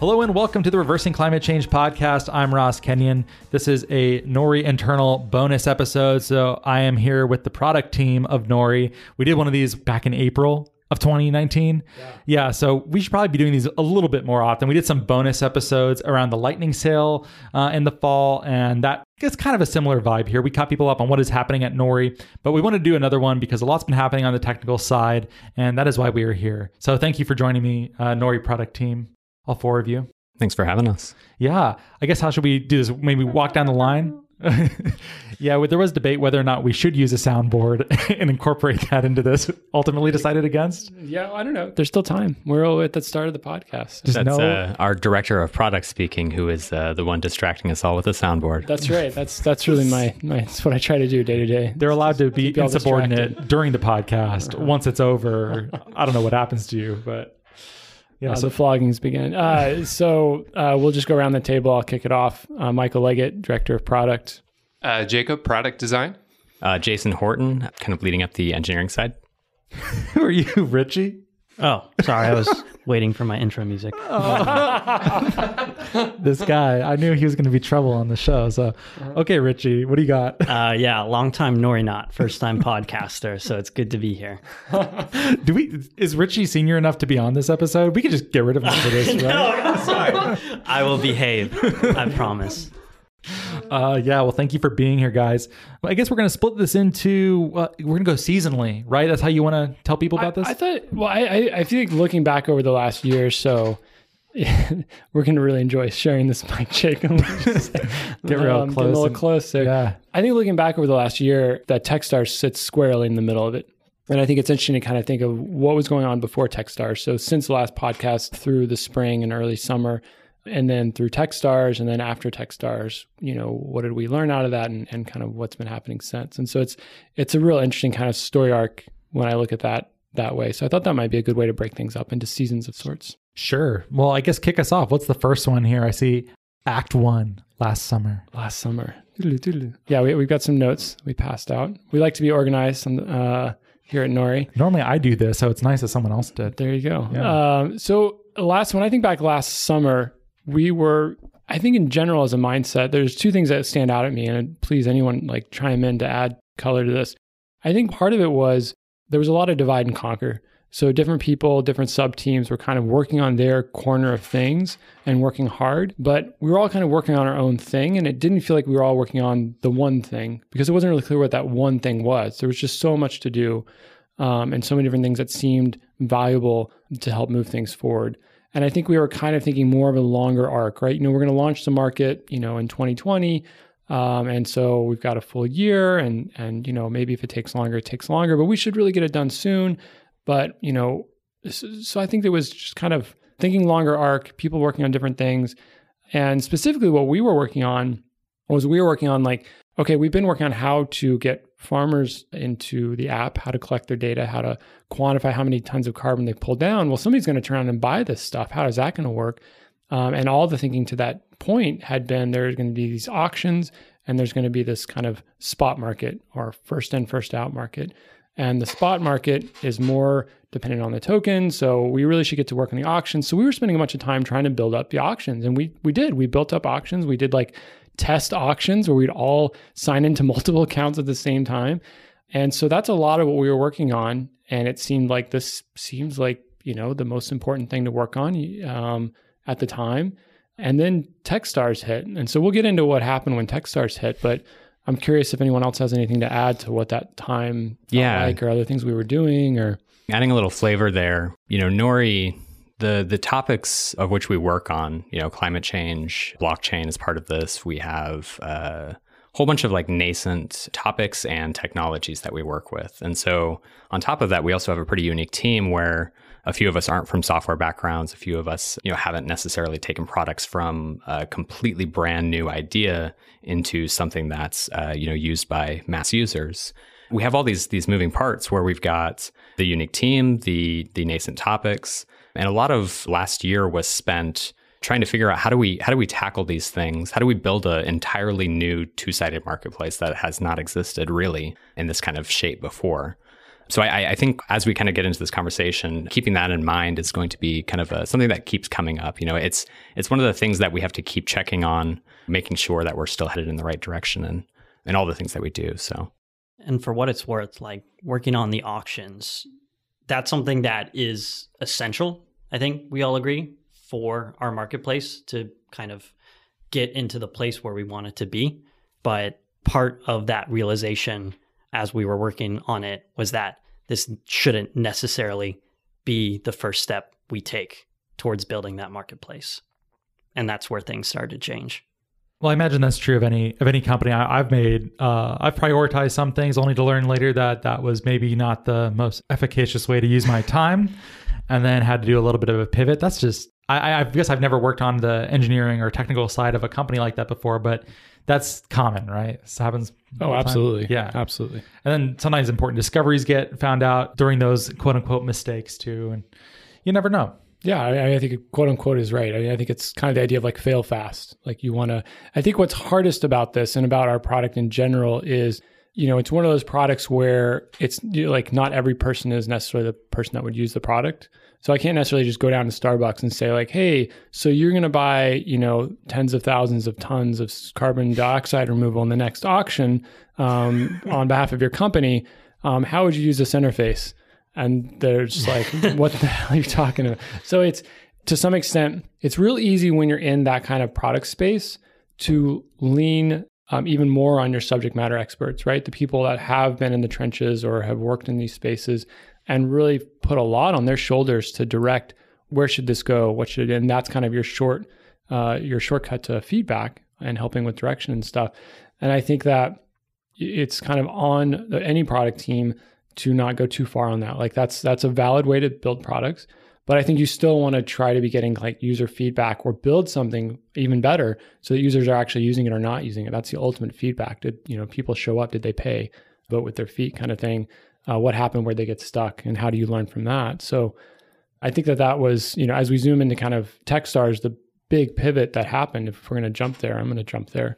Hello and welcome to the Reversing Climate Change podcast. I'm Ross Kenyon. This is a Nori internal bonus episode. So I am here with the product team of Nori. We did one of these back in April of 2019. Yeah. yeah. so we should probably be doing these a little bit more often. We did some bonus episodes around the lightning sale uh, in the fall, and that gets kind of a similar vibe here. We caught people up on what is happening at Nori, but we want to do another one because a lot's been happening on the technical side, and that is why we are here. So thank you for joining me, uh, Nori product team all four of you. Thanks for having us. Yeah. I guess how should we do this? Maybe walk down the line? yeah, well, there was debate whether or not we should use a soundboard and incorporate that into this. Ultimately decided against. Yeah, I don't know. There's still time. We're all at the start of the podcast. Just That's know, uh, our director of product speaking, who is uh, the one distracting us all with a soundboard. That's right. That's that's really my, my that's what I try to do day to day. They're allowed to be insubordinate during the podcast. Once it's over, I don't know what happens to you, but yeah, uh, so the floggings begin. Uh, so uh, we'll just go around the table. I'll kick it off. Uh, Michael Leggett, director of product. Uh, Jacob, product design. Uh, Jason Horton, kind of leading up the engineering side. Who are you, Richie? Oh, sorry. I was waiting for my intro music. Oh. this guy, I knew he was going to be trouble on the show. So, okay, Richie, what do you got? Uh, yeah, long time Nori not, first time podcaster. So it's good to be here. do we? Is Richie senior enough to be on this episode? We could just get rid of him for this, right? no, sorry. I will behave. I promise. Uh, yeah, well, thank you for being here, guys. I guess we're going to split this into, uh, we're going to go seasonally, right? That's how you want to tell people about I, this? I thought, well, I, I feel like looking back over the last year or so, we're going to really enjoy sharing this mic check. get real um, close. Get a little and, closer. Yeah. I think looking back over the last year, that Techstar sits squarely in the middle of it. And I think it's interesting to kind of think of what was going on before Techstars. So since the last podcast through the spring and early summer, and then through Techstars and then after Techstars, you know, what did we learn out of that and, and kind of what's been happening since. And so it's it's a real interesting kind of story arc when I look at that that way. So I thought that might be a good way to break things up into seasons of sorts. Sure. Well, I guess kick us off. What's the first one here? I see Act One last summer. Last summer. Yeah, we, we've got some notes we passed out. We like to be organized on the, uh, here at Nori. Normally I do this, so it's nice that someone else did. There you go. Yeah. Um, so last when I think back last summer, we were I think in general as a mindset, there's two things that stand out at me, and please anyone like chime in to add color to this. I think part of it was there was a lot of divide and conquer. So different people, different sub teams were kind of working on their corner of things and working hard, but we were all kind of working on our own thing. And it didn't feel like we were all working on the one thing because it wasn't really clear what that one thing was. There was just so much to do um, and so many different things that seemed valuable to help move things forward. And I think we were kind of thinking more of a longer arc, right? You know, we're going to launch the market, you know, in 2020. Um, and so we've got a full year and, and, you know, maybe if it takes longer, it takes longer, but we should really get it done soon. But, you know, so I think there was just kind of thinking longer arc, people working on different things. And specifically what we were working on was we were working on like, okay, we've been working on how to get farmers into the app, how to collect their data, how to quantify how many tons of carbon they pull down. Well, somebody's going to turn around and buy this stuff. How is that going to work? Um, and all the thinking to that point had been there's going to be these auctions and there's going to be this kind of spot market or first in, first out market. And the spot market is more dependent on the token. So we really should get to work on the auctions. So we were spending a bunch of time trying to build up the auctions. And we we did. We built up auctions. We did like test auctions where we'd all sign into multiple accounts at the same time. And so that's a lot of what we were working on. And it seemed like this seems like, you know, the most important thing to work on um, at the time. And then Techstars hit. And so we'll get into what happened when Techstars hit. But I'm curious if anyone else has anything to add to what that time felt Yeah. like or other things we were doing or Adding a little flavor there, you know, Nori, the the topics of which we work on, you know, climate change, blockchain is part of this. We have a whole bunch of like nascent topics and technologies that we work with. And so on top of that, we also have a pretty unique team where a few of us aren't from software backgrounds, a few of us, you know, haven't necessarily taken products from a completely brand new idea into something that's uh, you know used by mass users we have all these these moving parts where we've got the unique team, the the nascent topics, and a lot of last year was spent trying to figure out how do we how do we tackle these things? How do we build an entirely new two-sided marketplace that has not existed really in this kind of shape before? So I, I think as we kind of get into this conversation, keeping that in mind is going to be kind of a, something that keeps coming up. You know, it's it's one of the things that we have to keep checking on, making sure that we're still headed in the right direction and and all the things that we do. So And for what it's worth, like working on the auctions, that's something that is essential. I think we all agree for our marketplace to kind of get into the place where we want it to be. But part of that realization as we were working on it was that this shouldn't necessarily be the first step we take towards building that marketplace. And that's where things started to change. Well, I imagine that's true of any of any company I, I've made. Uh, I've prioritized some things, only to learn later that that was maybe not the most efficacious way to use my time, and then had to do a little bit of a pivot. That's just I, I guess I've never worked on the engineering or technical side of a company like that before, but that's common, right? This happens. Oh, the time. absolutely. Yeah. Absolutely. And then sometimes important discoveries get found out during those quote unquote mistakes too, and you never know. Yeah, I, I think quote unquote is right. I, mean, I think it's kind of the idea of like fail fast. Like you want to. I think what's hardest about this and about our product in general is, you know, it's one of those products where it's you know, like not every person is necessarily the person that would use the product. So I can't necessarily just go down to Starbucks and say like, hey, so you're going to buy, you know, tens of thousands of tons of carbon dioxide removal in the next auction um, on behalf of your company. Um, how would you use this interface? And they're just like, "What the hell are you talking about?" So it's to some extent, it's real easy when you're in that kind of product space to lean um, even more on your subject matter experts, right? The people that have been in the trenches or have worked in these spaces and really put a lot on their shoulders to direct where should this go, what should, and that's kind of your short, uh, your shortcut to feedback and helping with direction and stuff. And I think that it's kind of on any product team to not go too far on that. Like that's that's a valid way to build products, but I think you still want to try to be getting like user feedback or build something even better so that users are actually using it or not using it. That's the ultimate feedback. Did you know people show up? Did they pay? Vote with their feet, kind of thing. Uh, what happened? Where they get stuck, and how do you learn from that? So, I think that that was you know as we zoom into kind of TechStars, the big pivot that happened. If we're going to jump there, I'm going to jump there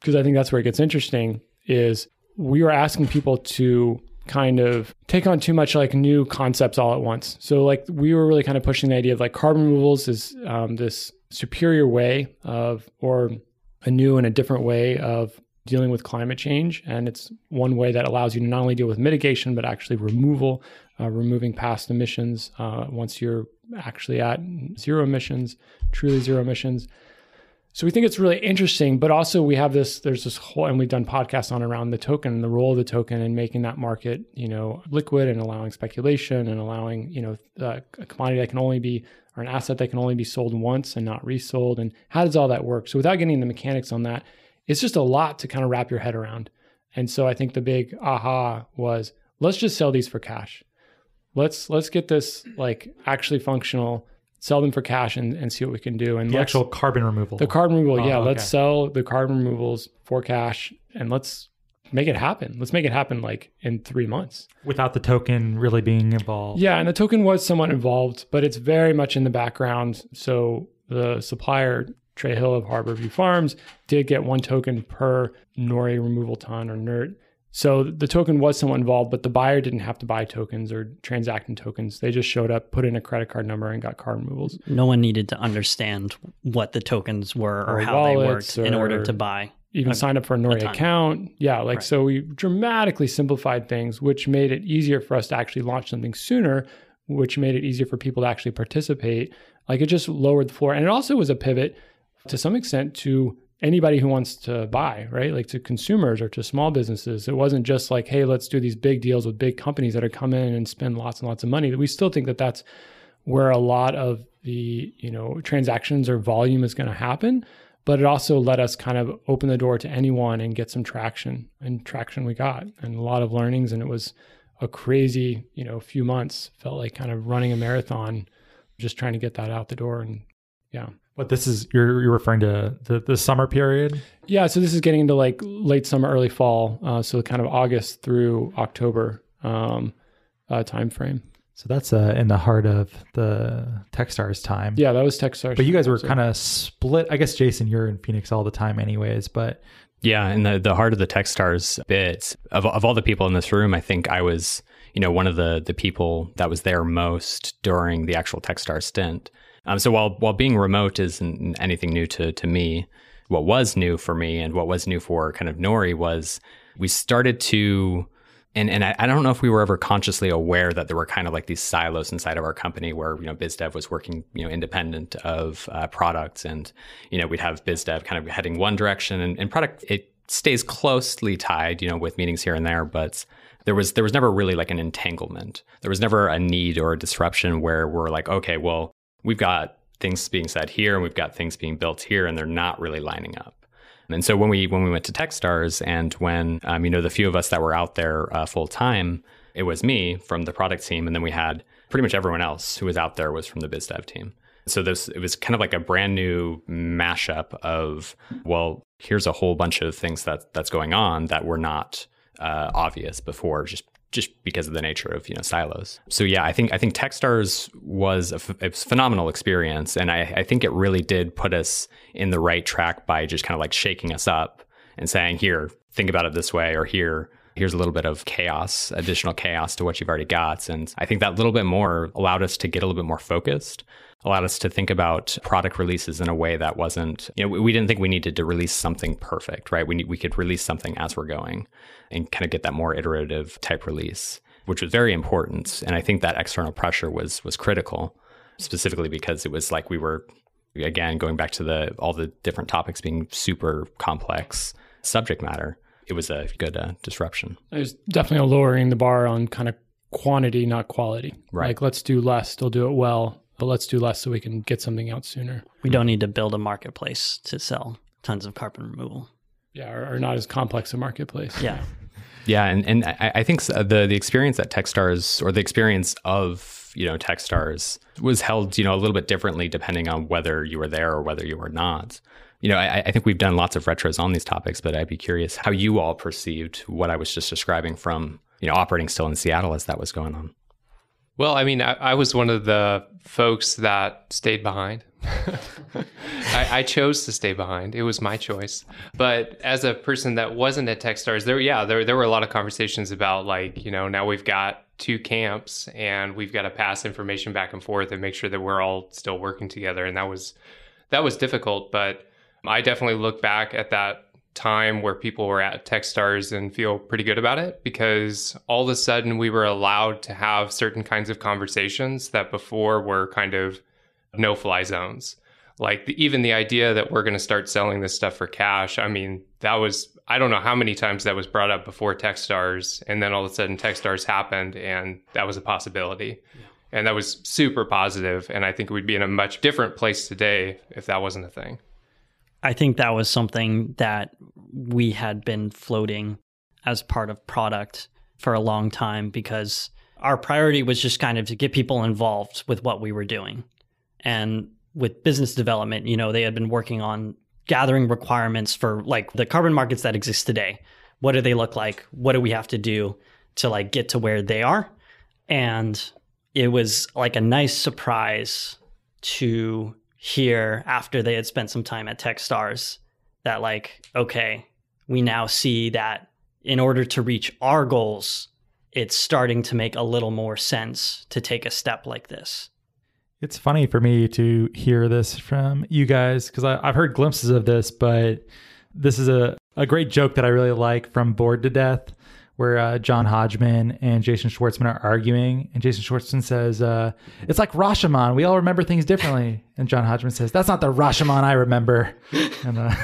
because I think that's where it gets interesting. Is we were asking people to kind of take on too much like new concepts all at once. So like we were really kind of pushing the idea of like carbon removals is um, this superior way of or a new and a different way of dealing with climate change, and it's one way that allows you to not only deal with mitigation but actually removal, uh, removing past emissions uh, once you're actually at zero emissions, truly zero emissions. So we think it's really interesting, but also we have this, there's this whole, and we've done podcasts on around the token and the role of the token and making that market, you know, liquid and allowing speculation and allowing, you know, uh, a commodity that can only be, or an asset that can only be sold once and not resold. And how does all that work? So without getting the mechanics on that, it's just a lot to kind of wrap your head around. And so I think the big aha was let's just sell these for cash. Let's let's get this like actually functional sell them for cash and, and see what we can do. And The actual carbon removal. the carbon removal, Oh, yeah. okay. Let's sell the carbon removals for cash and let's make it happen. Let's make it happen like in three months. without the token really being involved. Yeah, and the token was somewhat involved, but it's very much in the background. So the supplier, Trey Hill of Harbor View Farms, did get one token per nori removal ton or NERT. So the token was somewhat involved, but the buyer didn't have to buy tokens or transact in tokens. They just showed up, put in a credit card number, and got card removals. No one needed to understand what the tokens were or, Or how they worked in order to buy. even a- sign up for a Nori account. Yeah, like Right. so we dramatically simplified things, which made it easier for us to actually launch something sooner, which made it easier for people to actually participate. Like it just lowered the floor. And it also was a pivot to some extent to anybody who wants to buy, right? Like to consumers or to small businesses. It wasn't just like, hey, let's do these big deals with big companies that are come in and spend lots and lots of money. We still think that that's where a lot of the you know transactions or volume is going to happen but it also let us kind of open the door to anyone and get some traction and traction we got and a lot of learnings and it was a crazy you know few months felt like kind of running a marathon just trying to get that out the door and yeah But this is you're you're referring to the, the summer period. yeah so this is getting into like late summer early fall uh, so kind of august through october um, uh, time frame So that's uh, in the heart of the Techstars time. yeah that was techstars But you guys were So- kind of split. I guess Jason, you're in Phoenix all the time, anyways. But Yeah, in the the heart of the Techstars bit of of all the people in this room, I think I was you know one of the the people that was there most during the actual Techstars stint. Um, so while while being remote isn't anything new to to me, what was new for me and what was new for kind of Nori was we started to and and I, I don't know if we were ever consciously aware that there were kind of like these silos inside of our company where you know BizDev was working you know independent of uh, products, and you know we'd have BizDev kind of heading one direction, and, and product it stays closely tied, you know, with meetings here and there, but there was there was never really like an entanglement. There was never a need or a disruption where we're like, okay, well, we've got things being said here, and we've got things being built here, and they're not really lining up. And so when we when we went to TechStars, and when um, you know the few of us that were out there uh, full time, it was me from the product team, and then we had pretty much everyone else who was out there was from the biz dev team. So this it was kind of like a brand new mashup of well, here's a whole bunch of things that that's going on that were not uh, obvious before, just just because of the nature of you know silos. So yeah, I think I think TechStars was a, phenomenal experience, and I, I think it really did put us in the right track by just kind of like shaking us up and saying, "Here, think about it this way," or "Here, here's a little bit of chaos, additional chaos to what you've already got." And I think that little bit more allowed us to get a little bit more focused, allowed us to think about product releases in a way that wasn't, you know, we- didn't think we needed to release something perfect, right? We need, we could release something as we're going and kind of get that more iterative type release, which was very important. And I think that external pressure was was critical, specifically because it was like we were again going back to the all the different topics being super complex subject matter. It was a good uh, disruption. There's definitely a lowering the bar on kind of quantity, not quality. Right. Like let's do less, still do it well, but let's do less so we can get something out sooner. We don't need to build a marketplace to sell tons of carbon removal. Yeah, or, or not as complex a marketplace. Yeah. Yeah, and and I, I think uh, the the experience at TechStars or the experience of you know TechStars was held you know a little bit differently depending on whether you were there or whether you were not. You know, I, I think we've done lots of retros on these topics, but I'd be curious how you all perceived what I was just describing from you know operating still in Seattle as that was going on. Well, I mean, I, I was one of the folks that stayed behind. I, I chose to stay behind. It was my choice. But as a person that wasn't at Techstars, there, yeah, there, there were a lot of conversations about like, you know, now we've got two camps and we've got to pass information back and forth and make sure that we're all still working together. And that was, that was difficult. But I definitely look back at that time where people were at Techstars and feel pretty good about it because all of a sudden we were allowed to have certain kinds of conversations that before were kind of no fly zones. Like the, even the idea that we're going to start selling this stuff for cash. I mean, that was, I don't know how many times that was brought up before Techstars. And then all of a sudden Techstars happened and that was a possibility. And that was super positive. And I think we'd be in a much different place today if that wasn't a thing. I think that was something that we had been floating as part of product for a long time because our priority was just kind of to get people involved with what we were doing. And with business development, you know, they had been working on gathering requirements for like the carbon markets that exist today. What do they look like? What do we have to do to like get to where they are? And it was like a nice surprise to hear after they had spent some time at Techstars that like okay we now see that in order to reach our goals it's starting to make a little more sense to take a step like this. It's funny for me to hear this from you guys because I've heard glimpses of this, but this is a, a great joke that I really like from Bored to Death, where uh, John Hodgman and Jason Schwartzman are arguing, and Jason Schwartzman says, uh, "It's like Rashomon. We all remember things differently." And John Hodgman says, "That's not the Rashomon I remember." and uh,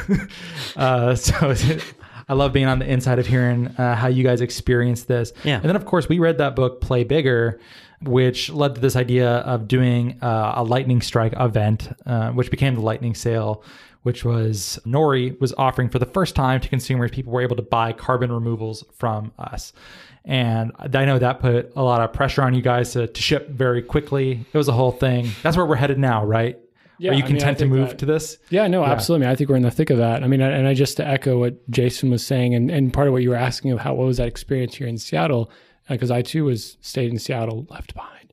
uh, so I love being on the inside of hearing uh, how you guys experienced this. Yeah. And then, of course, we read that book, Play Bigger, which led to this idea of doing uh, a lightning strike event, uh, which became the lightning sale, which was Nori was offering for the first time to consumers, people were able to buy carbon removals from us. And I know that put a lot of pressure on you guys to, to ship very quickly. It was a whole thing. That's where we're headed now, right? Yeah, Are you I mean, content to move that- to this? Yeah, no, absolutely. I think we're in the thick of that. I mean, and I just to echo what Jason was saying, and, and part of what you were asking of how what was that experience here in Seattle, because I too was stayed in Seattle, left behind.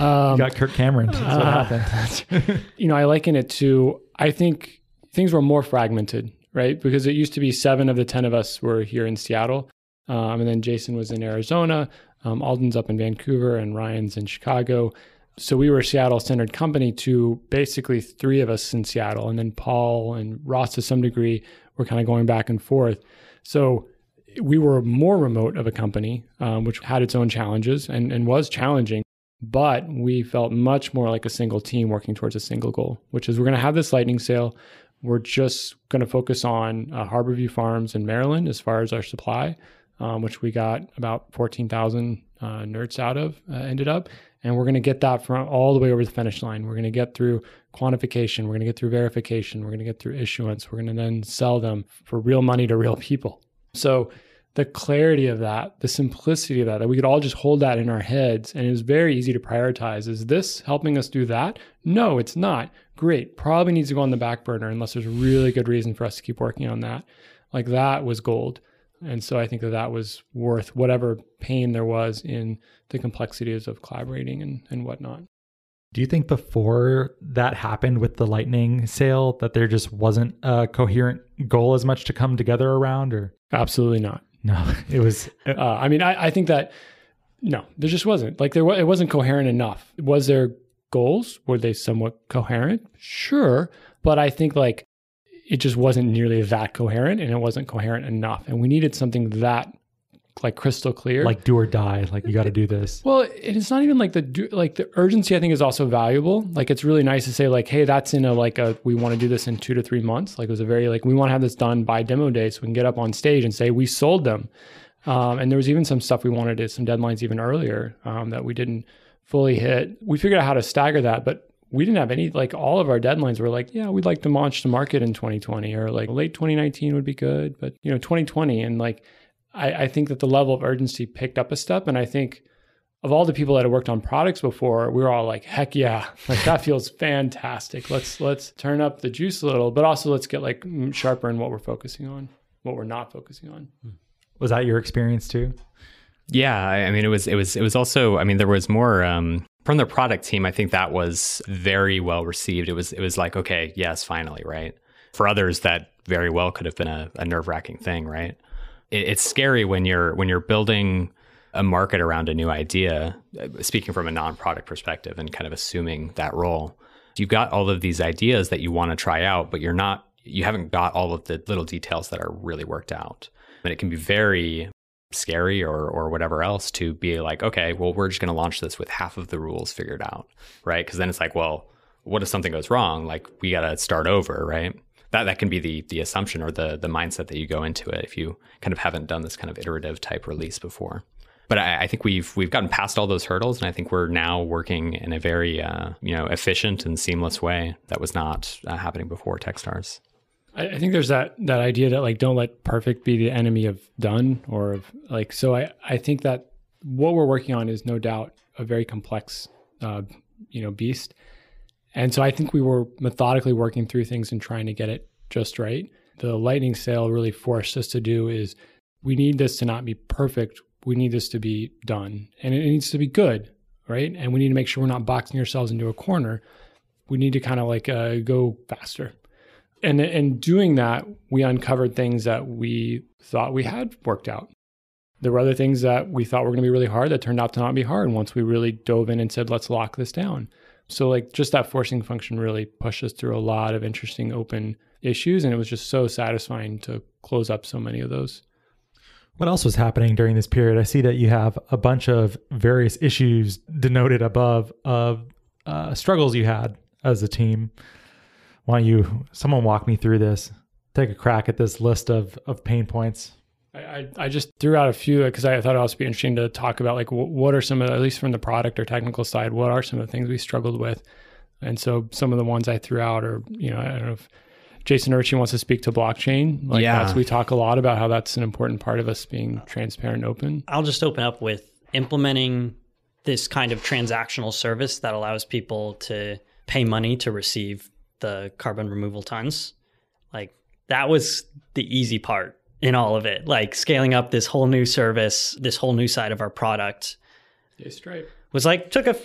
Um, You got Kirk Cameron. Happened. you know, I liken it to I think things were more fragmented, right? Because it used to be seven of the ten of us were here in Seattle, um, and then Jason was in Arizona, um, Alden's up in Vancouver, and Ryan's in Chicago. So we were a Seattle-centered company to basically three of us in Seattle, and then Paul and Ross to some degree were kind of going back and forth. So we were more remote of a company, um, which had its own challenges and, and was challenging but we felt much more like a single team working towards a single goal, which is we're going to have this lightning sale. We're just going to focus on uh, Harborview Farms in Maryland as far as our supply, um, which we got about 14,000 uh, nerts out of, uh, ended up. And we're going to get that from all the way over the finish line. We're going to get through quantification. We're going to get through verification. We're going to get through issuance. We're going to then sell them for real money to real people. So the clarity of that, the simplicity of that, that we could all just hold that in our heads and it was very easy to prioritize. Is this helping us do that? No, it's not. Great. Probably needs to go on the back burner unless there's a really good reason for us to keep working on that. Like that was gold. And so I think that that was worth whatever pain there was in the complexities of collaborating and, and whatnot. Do you think before that happened with the lightning sale that there just wasn't a coherent goal as much to come together around or Absolutely not. no, it was Uh, I mean, I, I think that no, there just wasn't. Like there, wa- it wasn't coherent enough. Was there goals? Were they somewhat coherent? Sure, but I think like it just wasn't nearly that coherent, and it wasn't coherent enough. And we needed something that like crystal clear. like do or die, like you got to do this. Well, it's not even like the do- like the urgency. I think is also valuable. Like it's really nice to say like, hey, that's in a like a we want to do this in two to three months. Like it was a very like we want to have this done by demo day, so we can get up on stage and say we sold them. Um, and there was even some stuff we wanted to some deadlines even earlier um, that we didn't fully hit. We figured out how to stagger that, but we didn't have any like all of our deadlines were like, yeah, we'd like to launch the market in 2020 or like late 2019 would be good, but you know 2020 and like I, I think that the level of urgency picked up a step, and I think of all the people that had worked on products before, we were all like, heck yeah, like that feels fantastic. Let's let's turn up the juice a little, but also let's get like sharper in what we're focusing on, what we're not focusing on. Hmm. Was that your experience too? Yeah, I mean, it was it was it was also. I mean, there was more um, from the product team. I think that was very well received. It was it was like, okay, yes, finally, right. For others, that very well could have been a, a nerve wracking thing, right? It, it's scary when you're when you're building a market around a new idea. uh, Speaking from a non product perspective and kind of assuming that role, you've got all of these ideas that you want to try out, but you're not. You haven't got all of the little details that are really worked out, and it can be very scary or or whatever else to be like, okay, well, we're just going to launch this with half of the rules figured out, right? Because then it's like, well, what if something goes wrong? Like we got to start over, right? That that can be the the assumption or the the mindset that you go into it if you kind of haven't done this kind of iterative type release before. But I, I think we've we've gotten past all those hurdles, and I think we're now working in a very uh, you know efficient and seamless way that was not uh, happening before TechStars. I, I think there's that that idea that like don't let perfect be the enemy of done or of like so I I think that what we're working on is no doubt a very complex uh, you know beast, and so I think we were methodically working through things and trying to get it just right. The lightning sale really forced us to do is we need this to not be perfect. We need this to be done, and it needs to be good, right? And we need to make sure we're not boxing ourselves into a corner. We need to kind of like uh, go faster and in doing that, we uncovered things that we thought we had worked out. There were other things that we thought were going to be really hard that turned out to not be hard once we really dove in and said, let's lock this down. So, like, just that forcing function really pushed us through a lot of interesting open issues. And it was just so satisfying to close up so many of those. What else was happening during this period? I see that you have a bunch of various issues denoted above of uh, struggles you had as a team. Why don't you, someone walk me through this? Take a crack at this list of, of pain points. I, I just threw out a few because I thought it would also be interesting to talk about like what are some of at least from the product or technical side what are some of the things we struggled with, and so some of the ones I threw out are you know I don't know if Jason Horton wants to speak to blockchain. Like Yeah. we talk a lot about how that's an important part of us being transparent and open. I'll just open up with implementing this kind of transactional service that allows people to pay money to receive the carbon removal tons. Like that was the easy part in all of it. Like scaling up this whole new service, this whole new side of our product Yeah, Stripe. was like took a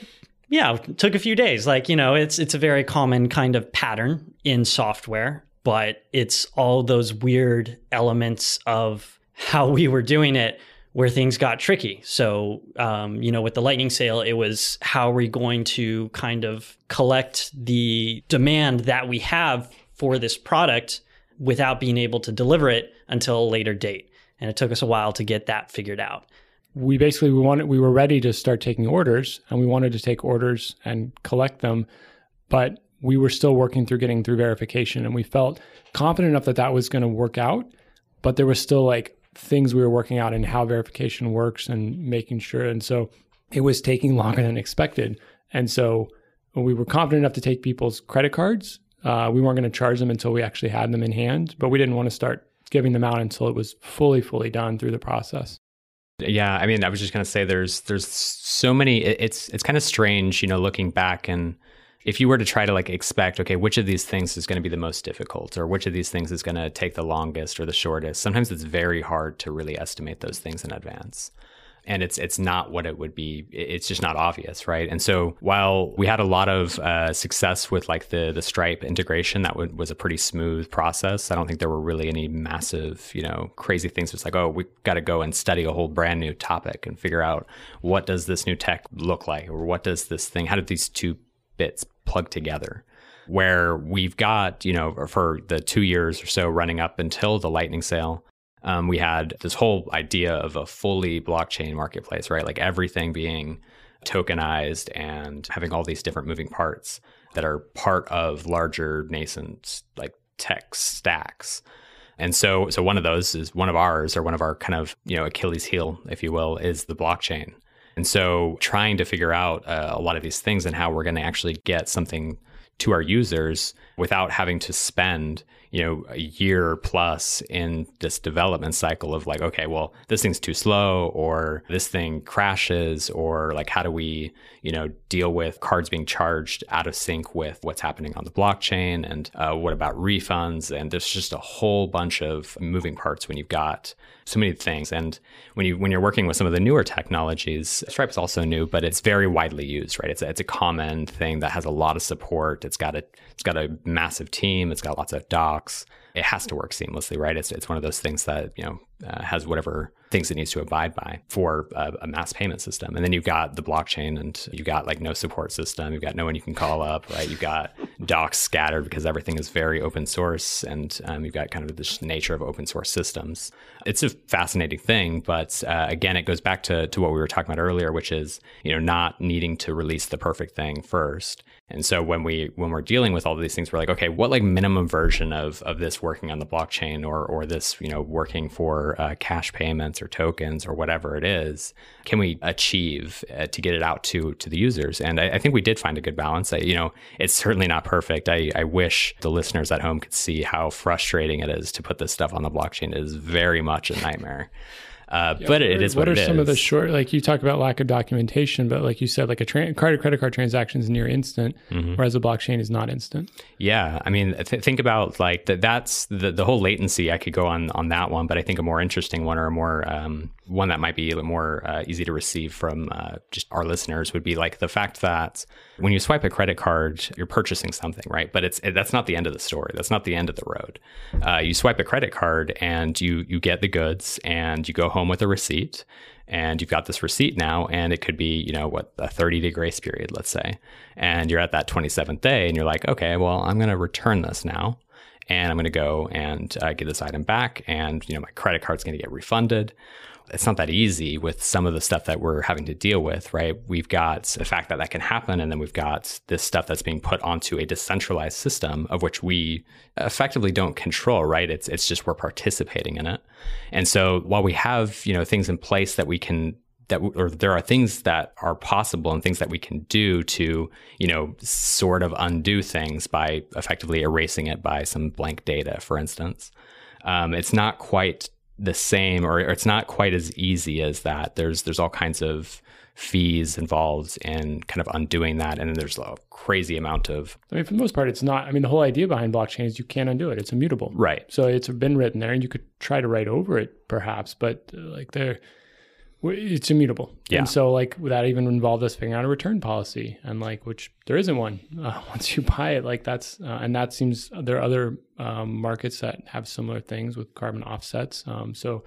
yeah took a few days like you know it's it's a very common kind of pattern in software but it's all those weird elements of how we were doing it where things got tricky. So um, you know with the lightning sale it was how are we going to kind of collect the demand that we have for this product without being able to deliver it until a later date? And it took us a while to get that figured out. We basically we wanted we were ready to start taking orders and we wanted to take orders and collect them but we were still working through getting through verification and we felt confident enough that that was going to work out but there was still like things we were working out and how verification works and making sure. And so it was taking longer than expected. And so we were confident enough to take people's credit cards. Uh, we weren't going to charge them until we actually had them in hand but we didn't want to start giving them out until it was fully fully done through the process. Yeah, I mean, I was just gonna say there's there's so many. It's it's kind of strange, you know, looking back and if you were to try to like expect, okay, which of these things is going to be the most difficult, or which of these things is going to take the longest or the shortest, sometimes it's very hard to really estimate those things in advance. And it's it's not what it would be. It's just not obvious, right? And so while we had a lot of uh, success with like the the Stripe integration, that would, was a pretty smooth process. I don't think there were really any massive, you know, crazy things. It's like, oh, we got to go and study a whole brand new topic and figure out what does this new tech look like, or what does this thing? How did these two bits plugged together? Where we've got, you know, for the two years or so running up until the Lightning sale, um, we had this whole idea of a fully blockchain marketplace, right? Like everything being tokenized and having all these different moving parts that are part of larger nascent like tech stacks. And so, so one of those is one of ours, or one of our kind of you know Achilles heel, if you will, is the blockchain. And so, trying to figure out uh, a lot of these things and how we're going to actually get something to our users without having to spend you know a year plus in this development cycle of like okay well this thing's too slow or this thing crashes or like how do we you know deal with cards being charged out of sync with what's happening on the blockchain? And uh, what about refunds? And there's just a whole bunch of moving parts when you've got so many things. And when you when you're working with some of the newer technologies stripe is also new but it's very widely used right? It's a, it's a common thing that has a lot of support. It's got a it's got a massive team. It's got lots of docs. It has to work seamlessly right? It's it's one of those things that you know uh, has whatever things it needs to abide by for a, a mass payment system. And then you've got the blockchain and you've got like no support system. You've got no one you can call up right? You've got docs scattered because everything is very open source and um, you've got kind of this nature of open source systems. It's a fascinating thing but uh, again it goes back to, to what we were talking about earlier which is you know not needing to release the perfect thing first and so when we when we're dealing with all these things we're like okay what like minimum version of of this working on the blockchain or or this you know working for uh, cash payments or tokens or whatever it is can we achieve uh, to get it out to to the users? And I, I think we did find a good balance. I, you know it's certainly not perfect. I, I wish the listeners at home could see how frustrating it is to put this stuff on the blockchain. It is very much a nightmare uh, but it is what, what are some of the short like you talk about lack of documentation but like you said like a tra- card credit card transaction is near instant Mm-hmm. whereas a blockchain is not instant Yeah, I mean, th- think about like that. That's the the whole latency. I could go on on that one, but I think a more interesting one or a more um, one that might be a little more uh, easy to receive from uh, just our listeners would be like the fact that when you swipe a credit card, you're purchasing something, right? But it's it, that's not the end of the story. That's not the end of the road. Uh, you swipe a credit card and you you get the goods and you go home with a receipt and you've got this receipt now and it could be you know what a 30 day grace period let's say and you're at that 27th day and you're like okay well i'm going to return this now and I'm going to go and uh, get this item back, and you know my credit card's going to get refunded. It's not that easy with some of the stuff that we're having to deal with, right? We've got the fact that that can happen, and then we've got this stuff that's being put onto a decentralized system of which we effectively don't control, right? It's it's just we're participating in it, and so while we have you know things in place that we can that or there are things that are possible and things that we can do to you know sort of undo things by effectively erasing it by some blank data for instance um, it's not quite the same or, or, it's not quite as easy as that. There's there's all kinds of fees involved in kind of undoing that and then there's a crazy amount of i mean for the most part it's not i mean the whole idea behind blockchain is you can't undo it. It's immutable. Right. So it's been written there and you could try to write over it perhaps but uh, like there it's immutable. Yeah. And so like that even involved us figuring out a return policy and like, which there isn't one uh, once you buy it, like that's, uh, and that seems there are other um, markets that have similar things with carbon offsets. Um, so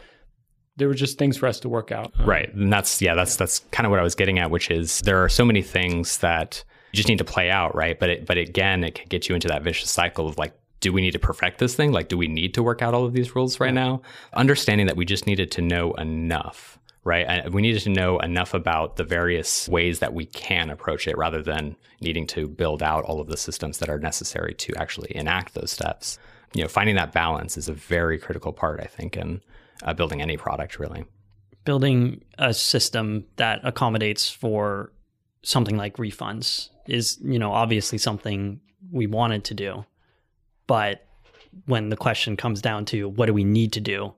there were just things for us to work out. Um, right. And that's, yeah, that's, that's kind of what I was getting at, which is there are so many things that you just need to play out. Right. But it, but again, it can get you into that vicious cycle of like, do we need to perfect this thing? Like, do we need to work out all of these rules right now? Understanding that we just needed to know enough right? And We needed to know enough about the various ways that we can approach it rather than needing to build out all of the systems that are necessary to actually enact those steps. You know, finding that balance is a very critical part, I think, in uh, building any product, really. Building a system that accommodates for something like refunds is, you know, obviously something we wanted to do. But when the question comes down to what do we need to do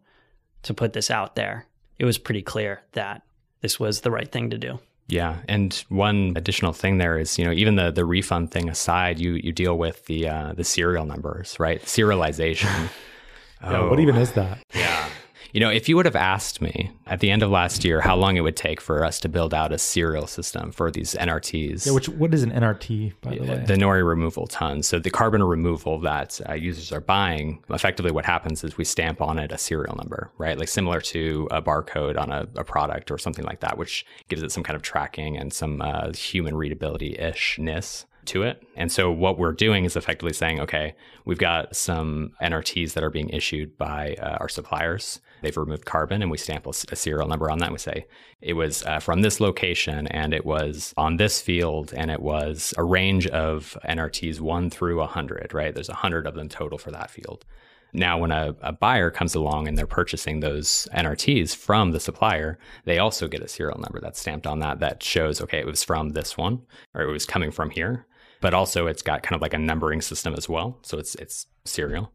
to put this out there, it was pretty clear that this was the right thing to do. Yeah, and one additional thing there is, you know, even the the refund thing aside, you you deal with the uh, the serial numbers, right? Serialization. yeah, oh, what even is that? Yeah. You know, if you would have asked me at the end of last year how long it would take for us to build out a serial system for these NRTs. Yeah, which what is an NRT by the way? The Nori removal ton. So the carbon removal that uh, users are buying, effectively what happens is we stamp on it a serial number, right? Like similar to a barcode on a, a product or something like that, which gives it some kind of tracking and some uh, human readability ishness to it. And so what we're doing is effectively saying, okay, we've got some NRTs that are being issued by uh, our suppliers. They've removed carbon, and we stamp a, a serial number on that. We say it was uh, from this location, and it was on this field, and it was a range of NRTs one through 100, right? There's 100 of them total for that field. Now, when a, a, buyer comes along and they're purchasing those NRTs from the supplier, they also get a serial number that's stamped on that that shows, okay, it was from this one or it was coming from here but also it's got kind of like a numbering system as well. So it's it's serial.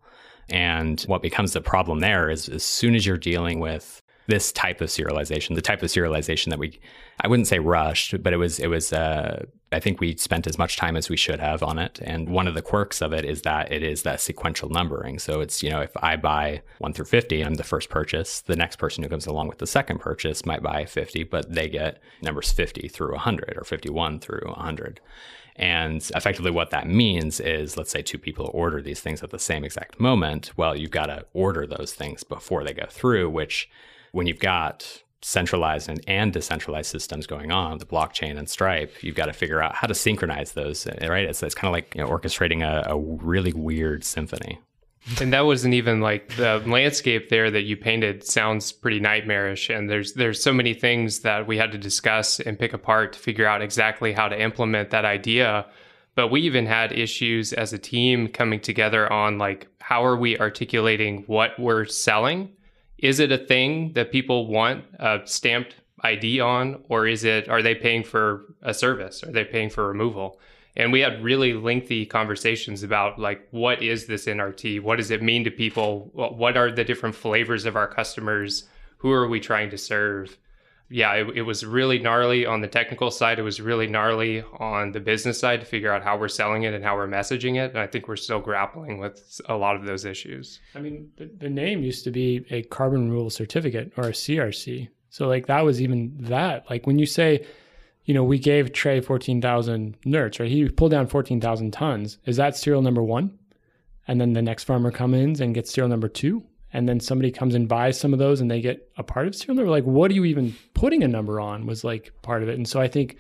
And what becomes the problem there is as soon as you're dealing with this type of serialization, the type of serialization that we, I wouldn't say rushed, but it was, it was, uh, I think we spent as much time as we should have on it. And one of the quirks of it is that it is that sequential numbering. So it's, you know, if I buy one through 50, I'm the first purchase, the next person who comes along with the second purchase might buy 50, but they get numbers 50 through 100 or 51 through 100. And effectively, what that means is let's say two people order these things at the same exact moment. Well, you've got to order those things before they go through, which when you've got centralized and, and decentralized systems going on, the blockchain and Stripe, you've got to figure out how to synchronize those, eh, right? It's, it's kind of like you know, orchestrating a, a really weird symphony. And that wasn't even like the landscape there that you painted sounds pretty nightmarish. And there's there's so many things that we had to discuss and pick apart to figure out exactly how to implement that idea. But we even had issues as a team coming together on like how are we articulating what we're selling? Is it a thing that people want a stamped ID on, or is it are they paying for a service? Are they paying for removal? And we had really lengthy conversations about like what is this nrt what does it mean to people? What are the different flavors of our customers? Who are we trying to serve? Yeah it, it, was really gnarly on the technical side. It was really gnarly on the business side to figure out how we're selling it and how we're messaging it. And i think we're still grappling with a lot of those issues. I mean the, the name used to be a carbon removal certificate or a crc so like that was even that. Like when you say you know, we gave Trey 14,000 nerts, right? He pulled down 14,000 tons. Is that serial number one? And then the next farmer comes in and gets serial number two. And then somebody comes and buys some of those and they get a part of serial number. Like, what are you even putting a number on was like part of it. And so I think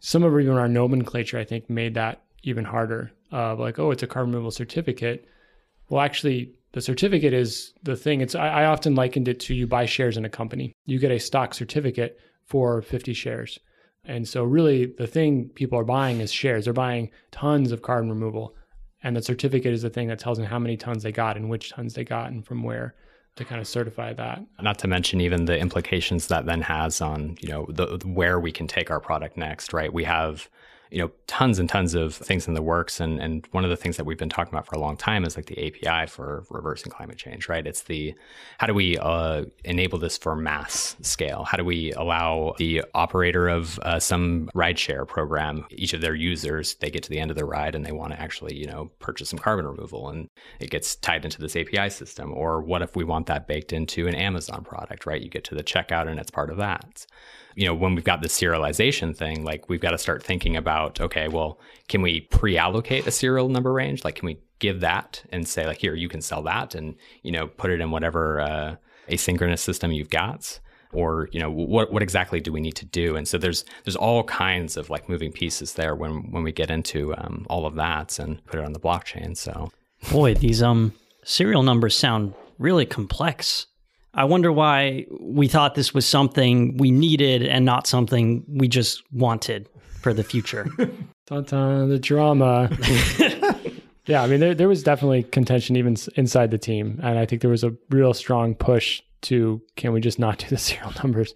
some of even our nomenclature, I think, made that even harder of like, oh, it's a carbon removal certificate. Well, actually, the certificate is the thing. It's I, I often likened it to you buy shares in a company. You get a stock certificate for 50 shares. And so really the thing people are buying is shares. They're buying tons of carbon removal. And the certificate is the thing that tells them how many tons they got and which tons they got and from where to kind of certify that. Not to mention even the implications that then has on, you know, the where we can take our product next, right? We have you know tons and tons of things in the works. And and one of the things that we've been talking about for a long time is like the API for reversing climate change right? It's the how do we uh, enable this for mass scale? How do we allow the operator of uh, some rideshare program each of their users they get to the end of the ride and they want to actually you know purchase some carbon removal and it gets tied into this API system? Or what if we want that baked into an Amazon product right? You get to the checkout and it's part of that you know, when we've got the serialization thing, like we've got to start thinking about, okay, well, can we pre-allocate a serial number range? Like, can we give that and say, like, here, you can sell that and, you know, put it in whatever uh, asynchronous system you've got? Or, you know, what what exactly do we need to do? And so there's there's all kinds of like moving pieces there when when we get into um, all of that and put it on the blockchain. So boy, these um serial numbers sound really complex. I wonder why we thought this was something we needed and not something we just wanted for the future. dun, dun, the drama. yeah, I mean, there, there was definitely contention even inside the team. And I think there was a real strong push to can we just not do the serial numbers?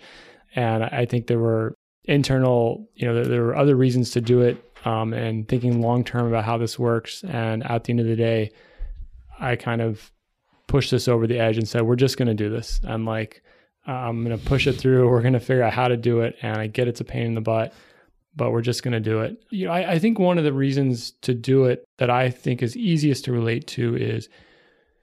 And I think there were internal, you know, there, there were other reasons to do it um, and thinking long term about how this works. And at the end of the day, I kind of pushed this over the edge and said, we're just going to do this. I'm like, I'm going to push it through. We're going to figure out how to do it. And I get it's a pain in the butt, but we're just going to do it. You know, I, I think one of the reasons to do it that I think is easiest to relate to is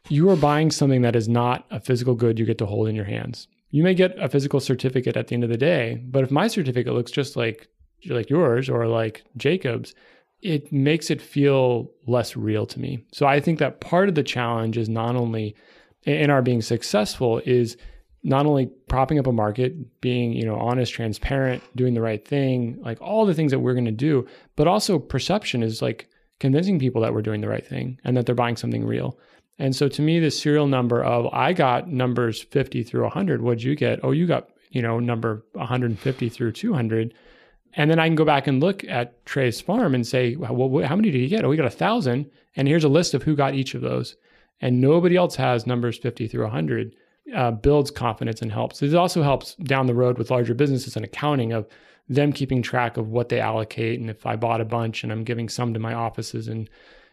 you are buying something that is not a physical good you get to hold in your hands. You may get a physical certificate at the end of the day, but if my certificate looks just like like yours or like Jacob's, it makes it feel less real to me. So I think that part of the challenge is not only in our being successful is not only propping up a market, being, you know, honest, transparent, doing the right thing, like all the things that we're going to do, but also perception is like convincing people that we're doing the right thing and that they're buying something real. And so to me, the serial number of I got numbers 50 through 100, what'd you get? Oh, you got, you know, number 150 through 200 and then I can go back and look at Trey's farm and say, well, how many did he get? Oh, we got a thousand. And here's a list of who got each of those. And nobody else has numbers 50 through 100. Uh, builds confidence and helps. It also helps down the road with larger businesses and accounting of them keeping track of what they allocate. And if I bought a bunch and I'm giving some to my offices and,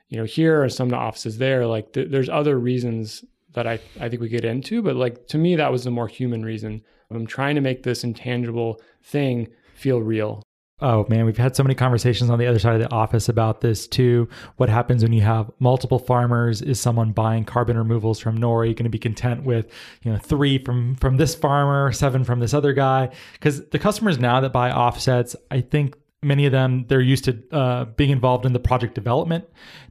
you know, here or some to offices there, like th- there's other reasons that I, I think we get into. But like to me, that was the more human reason. I'm trying to make this intangible thing feel real Oh man, we've had so many conversations on the other side of the office about this too. What happens when you have multiple farmers? Is someone buying carbon removals from Nori going to be content with, you know, three from from this farmer, seven from this other guy? Because the customers now that buy offsets, I think many of them they're used to uh, being involved in the project development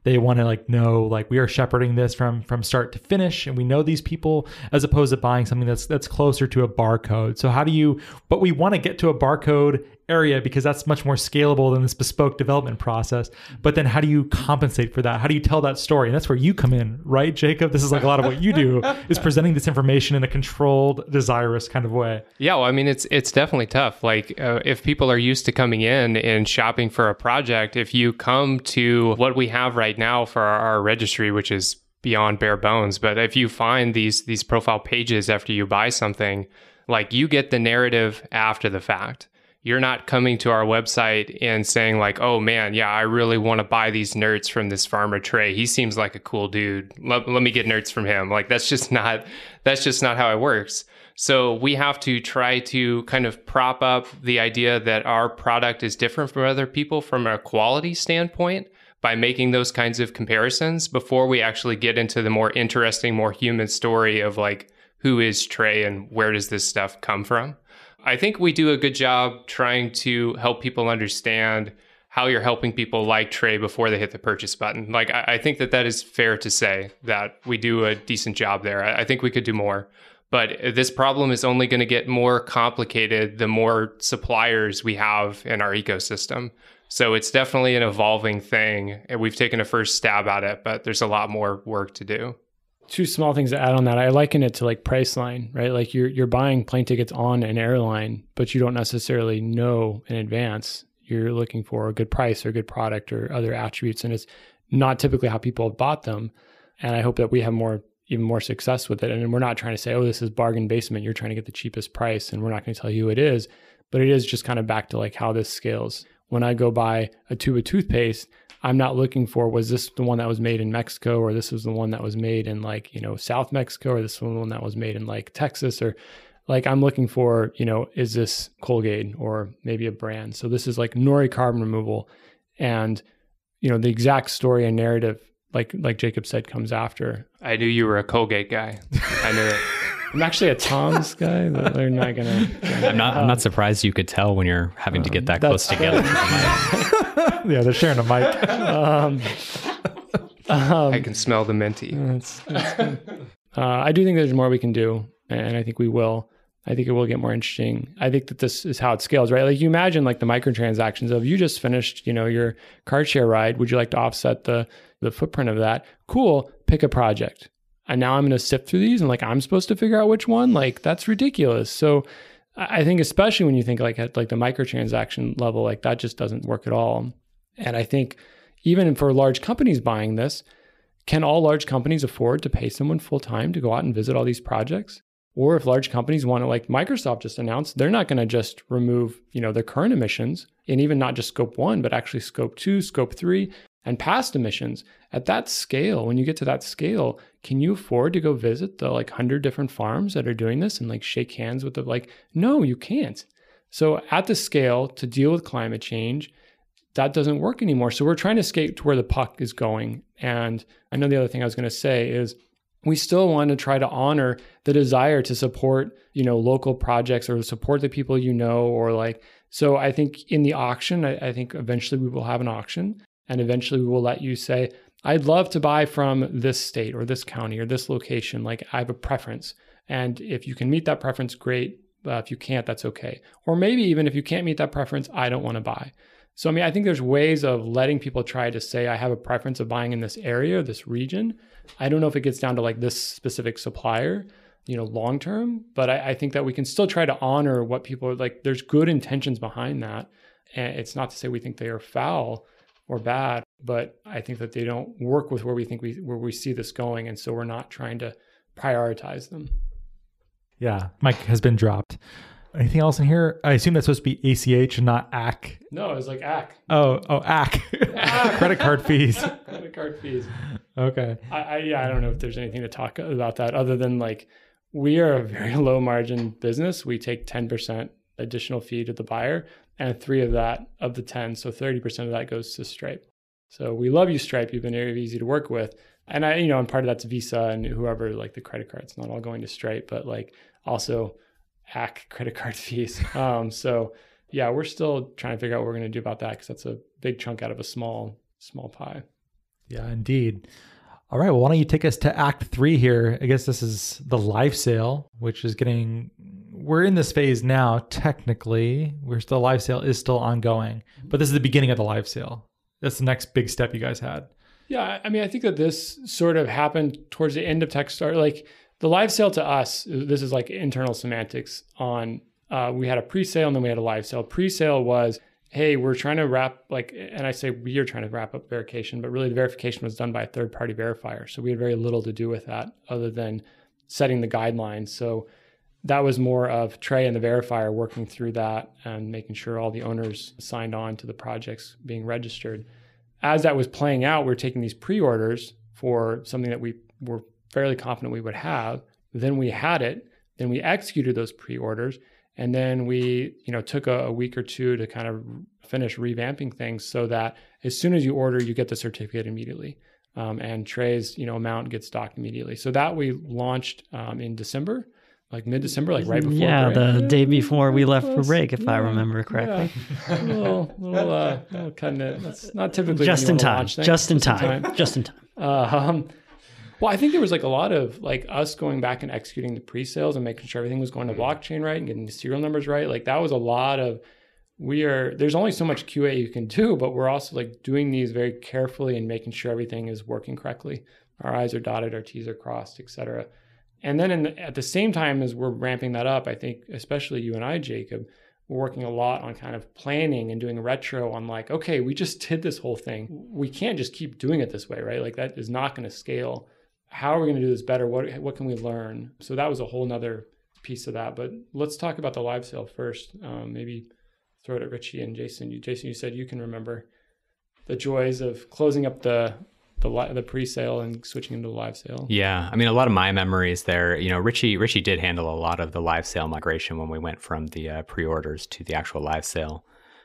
they want to like know like we are shepherding this from from start to finish and we know these people as opposed to buying something that's that's closer to a barcode so how do you but we want to get to a barcode area because that's much more scalable than this bespoke development process. But then how do you compensate for that? How do you tell that story? And that's where you come in, right, Jacob? This is like a lot of what you do is presenting this information in a controlled, desirous kind of way. Yeah, well, I mean, it's it's definitely tough. Like uh, if people are used to coming in and shopping for a project, if you come to what we have right now for our, our registry, which is beyond bare bones, but if you find these these profile pages after you buy something, like you get the narrative after the fact you're not coming to our website and saying like, "Oh man, yeah, I really want to buy these nerts from this farmer Trey. He seems like a cool dude. Let, let me get nerts from him." Like that's just not that's just not how it works. So we have to try to kind of prop up the idea that our product is different from other people from a quality standpoint by making those kinds of comparisons before we actually get into the more interesting, more human story of like who is Trey and where does this stuff come from. I think we do a good job trying to help people understand how you're helping people like Trey before they hit the purchase button. Like, I, I think that that is fair to say that we do a decent job there. I, I think we could do more. But this problem is only going to get more complicated the more suppliers we have in our ecosystem. So it's definitely an evolving thing. And we've taken a first stab at it, but there's a lot more work to do. two small things to add on that. I liken it to like Priceline, right? Like you're you're buying plane tickets on an airline, but you don't necessarily know in advance you're looking for a good price or a good product or other attributes, and it's not typically how people have bought them. And I hope that we have more even more success with it. And we're not trying to say, oh, this is bargain basement. You're trying to get the cheapest price, and we're not going to tell you who it is. But it is just kind of back to like how this scales. When I go buy a tube of toothpaste, I'm not looking for was this the one that was made in Mexico or this was the one that was made in like, you know, South Mexico or this one that was made in like Texas or like I'm looking for, you know, is this Colgate or maybe a brand. So this is like nori carbon removal and you know, the exact story and narrative like like Jacob said comes after. I knew you were a Colgate guy. I knew it. I'm actually a Tom's guy. But they're not gonna. I'm not. I'm not surprised you could tell when you're having to get that close together. yeah, they're sharing a mic. Um, um, I can smell the minty. It's- it's good. uh, I do think there's more we can do, and I think we will. I think it will get more interesting. I think that this is how it scales, right? Like you imagine like the microtransactions of you just finished, you know, your car share ride. Would you like to offset the the footprint of that? Cool. Pick a project. And now I'm going to sift through these and like I'm supposed to figure out which one. Like that's ridiculous. So I think especially when you think like at like the microtransaction level, like that just doesn't work at all. And I think even for large companies buying this, can all large companies afford to pay someone full time to go out and visit all these projects? Or if large companies want to, like Microsoft just announced, they're not going to just remove, you know, their current emissions and even not just scope one, but actually scope two, scope three, and past emissions. At that scale, when you get to that scale, can you afford to go visit the like hundred different farms that are doing this and like shake hands with the like? No, you can't. So at the scale to deal with climate change, that doesn't work anymore. So we're trying to skate to where the puck is going. And I know the other thing I was going to say is we still want to try to honor the desire to support, you know, local projects or support the people you know, or like, so I think in the auction, I, I think eventually we will have an auction and eventually we will let you say, I'd love to buy from this state or this county or this location. Like I have a preference. And if you can meet that preference, great. Uh, if you can't, that's okay. Or maybe even if you can't meet that preference, I don't want to buy. So, I mean, I think there's ways of letting people try to say, I have a preference of buying in this area, this region. I don't know if it gets down to like this specific supplier, you know, long term, but I, I think that we can still try to honor what people are like. There's good intentions behind that. And it's not to say we think they are foul or bad, but I think that they don't work with where we think we where we see this going. And so we're not trying to prioritize them. Yeah, mic has been dropped. Anything else in here? I assume that's supposed to be ACH and not AC. No, it's like ACK. Oh, oh, AC. Credit card fees. Credit card fees. Okay. I, I yeah, I don't know if there's anything to talk about that other than like we are a very low margin business. We take 10% additional fee to the buyer and three of that of the 10, so 30% of that goes to Stripe. So we love you, Stripe. You've been very easy to work with. And I, you know, and part of that's Visa and whoever like the credit cards, not all going to Stripe, but like also hack credit card fees. Um, so yeah, we're still trying to figure out what we're going to do about that because that's a big chunk out of a small, small pie. Yeah, indeed. All right. Well, why don't you take us to Act Three here? I guess this is the live sale, which is getting. We're in this phase now. Technically, still live sale is still ongoing, but this is the beginning of the live sale. That's the next big step you guys had. Yeah, I mean, I think that this sort of happened towards the end of Tech Techstars. Like the live sale to us, this is like internal semantics. On uh, we had a pre-sale and then we had a live sale. Pre-sale was, hey, we're trying to wrap like, and I say we are trying to wrap up verification, but really the verification was done by a third-party verifier, so we had very little to do with that other than setting the guidelines. So that was more of Trey and the verifier working through that and making sure all the owners signed on to the projects being registered. As that was playing out, we are taking these pre-orders for something that we were fairly confident we would have. Then we had it. Then we executed those pre-orders, and then we, you know, took a, a week or two to kind of finish revamping things so that as soon as you order, you get the certificate immediately, um, and Trey's, you know, amount gets docked immediately. So that we launched um, in December, like mid-December, like right before. yeah, break. the day before we left for break, if I remember correctly. Yeah. a little, little, uh, little cutting it. That's not typically Just in time. launch. Just in time. Just in time. Uh, um, well, I think there was like a lot of like us going back and executing the pre-sales and making sure everything was going to blockchain right and getting the serial numbers right. Like that was a lot of we are there's only so much QA you can do, but we're also like doing these very carefully and making sure everything is working correctly. our I's are dotted, our T's are crossed, etc. And then the, at the same time as we're ramping that up, I think especially you and I, Jacob, we're working a lot on kind of planning and doing retro on like, okay, we just did this whole thing. We can't just keep doing it this way, right? Like that is not going to scale. How are we going to do this better? What what can we learn? So that was a whole nother piece of that. But let's talk about the live sale first. Um, maybe throw it at Richie and Jason. You, Jason, you said you can remember the joys of closing up the the li- the pre-sale and switching into the live sale. Yeah, I mean, a lot of my memories there. You know, Richie Richie did handle a lot of the live sale migration when we went from the uh, pre-orders to the actual live sale,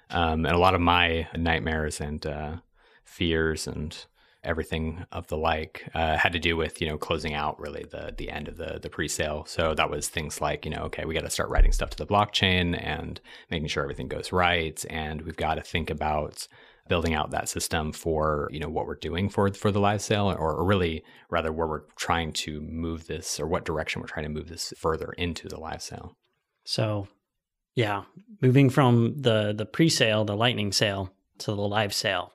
um, and a lot of my nightmares and uh, fears and everything of the like uh, had to do with you know closing out really the the end of the the pre-sale so that was things like you know okay we got to start writing stuff to the blockchain and making sure everything goes right and we've got to think about building out that system for you know what we're doing for for the live sale or, or really rather where we're trying to move this or what direction we're trying to move this further into the live sale So, yeah, moving from the the pre-sale, the lightning sale to the live sale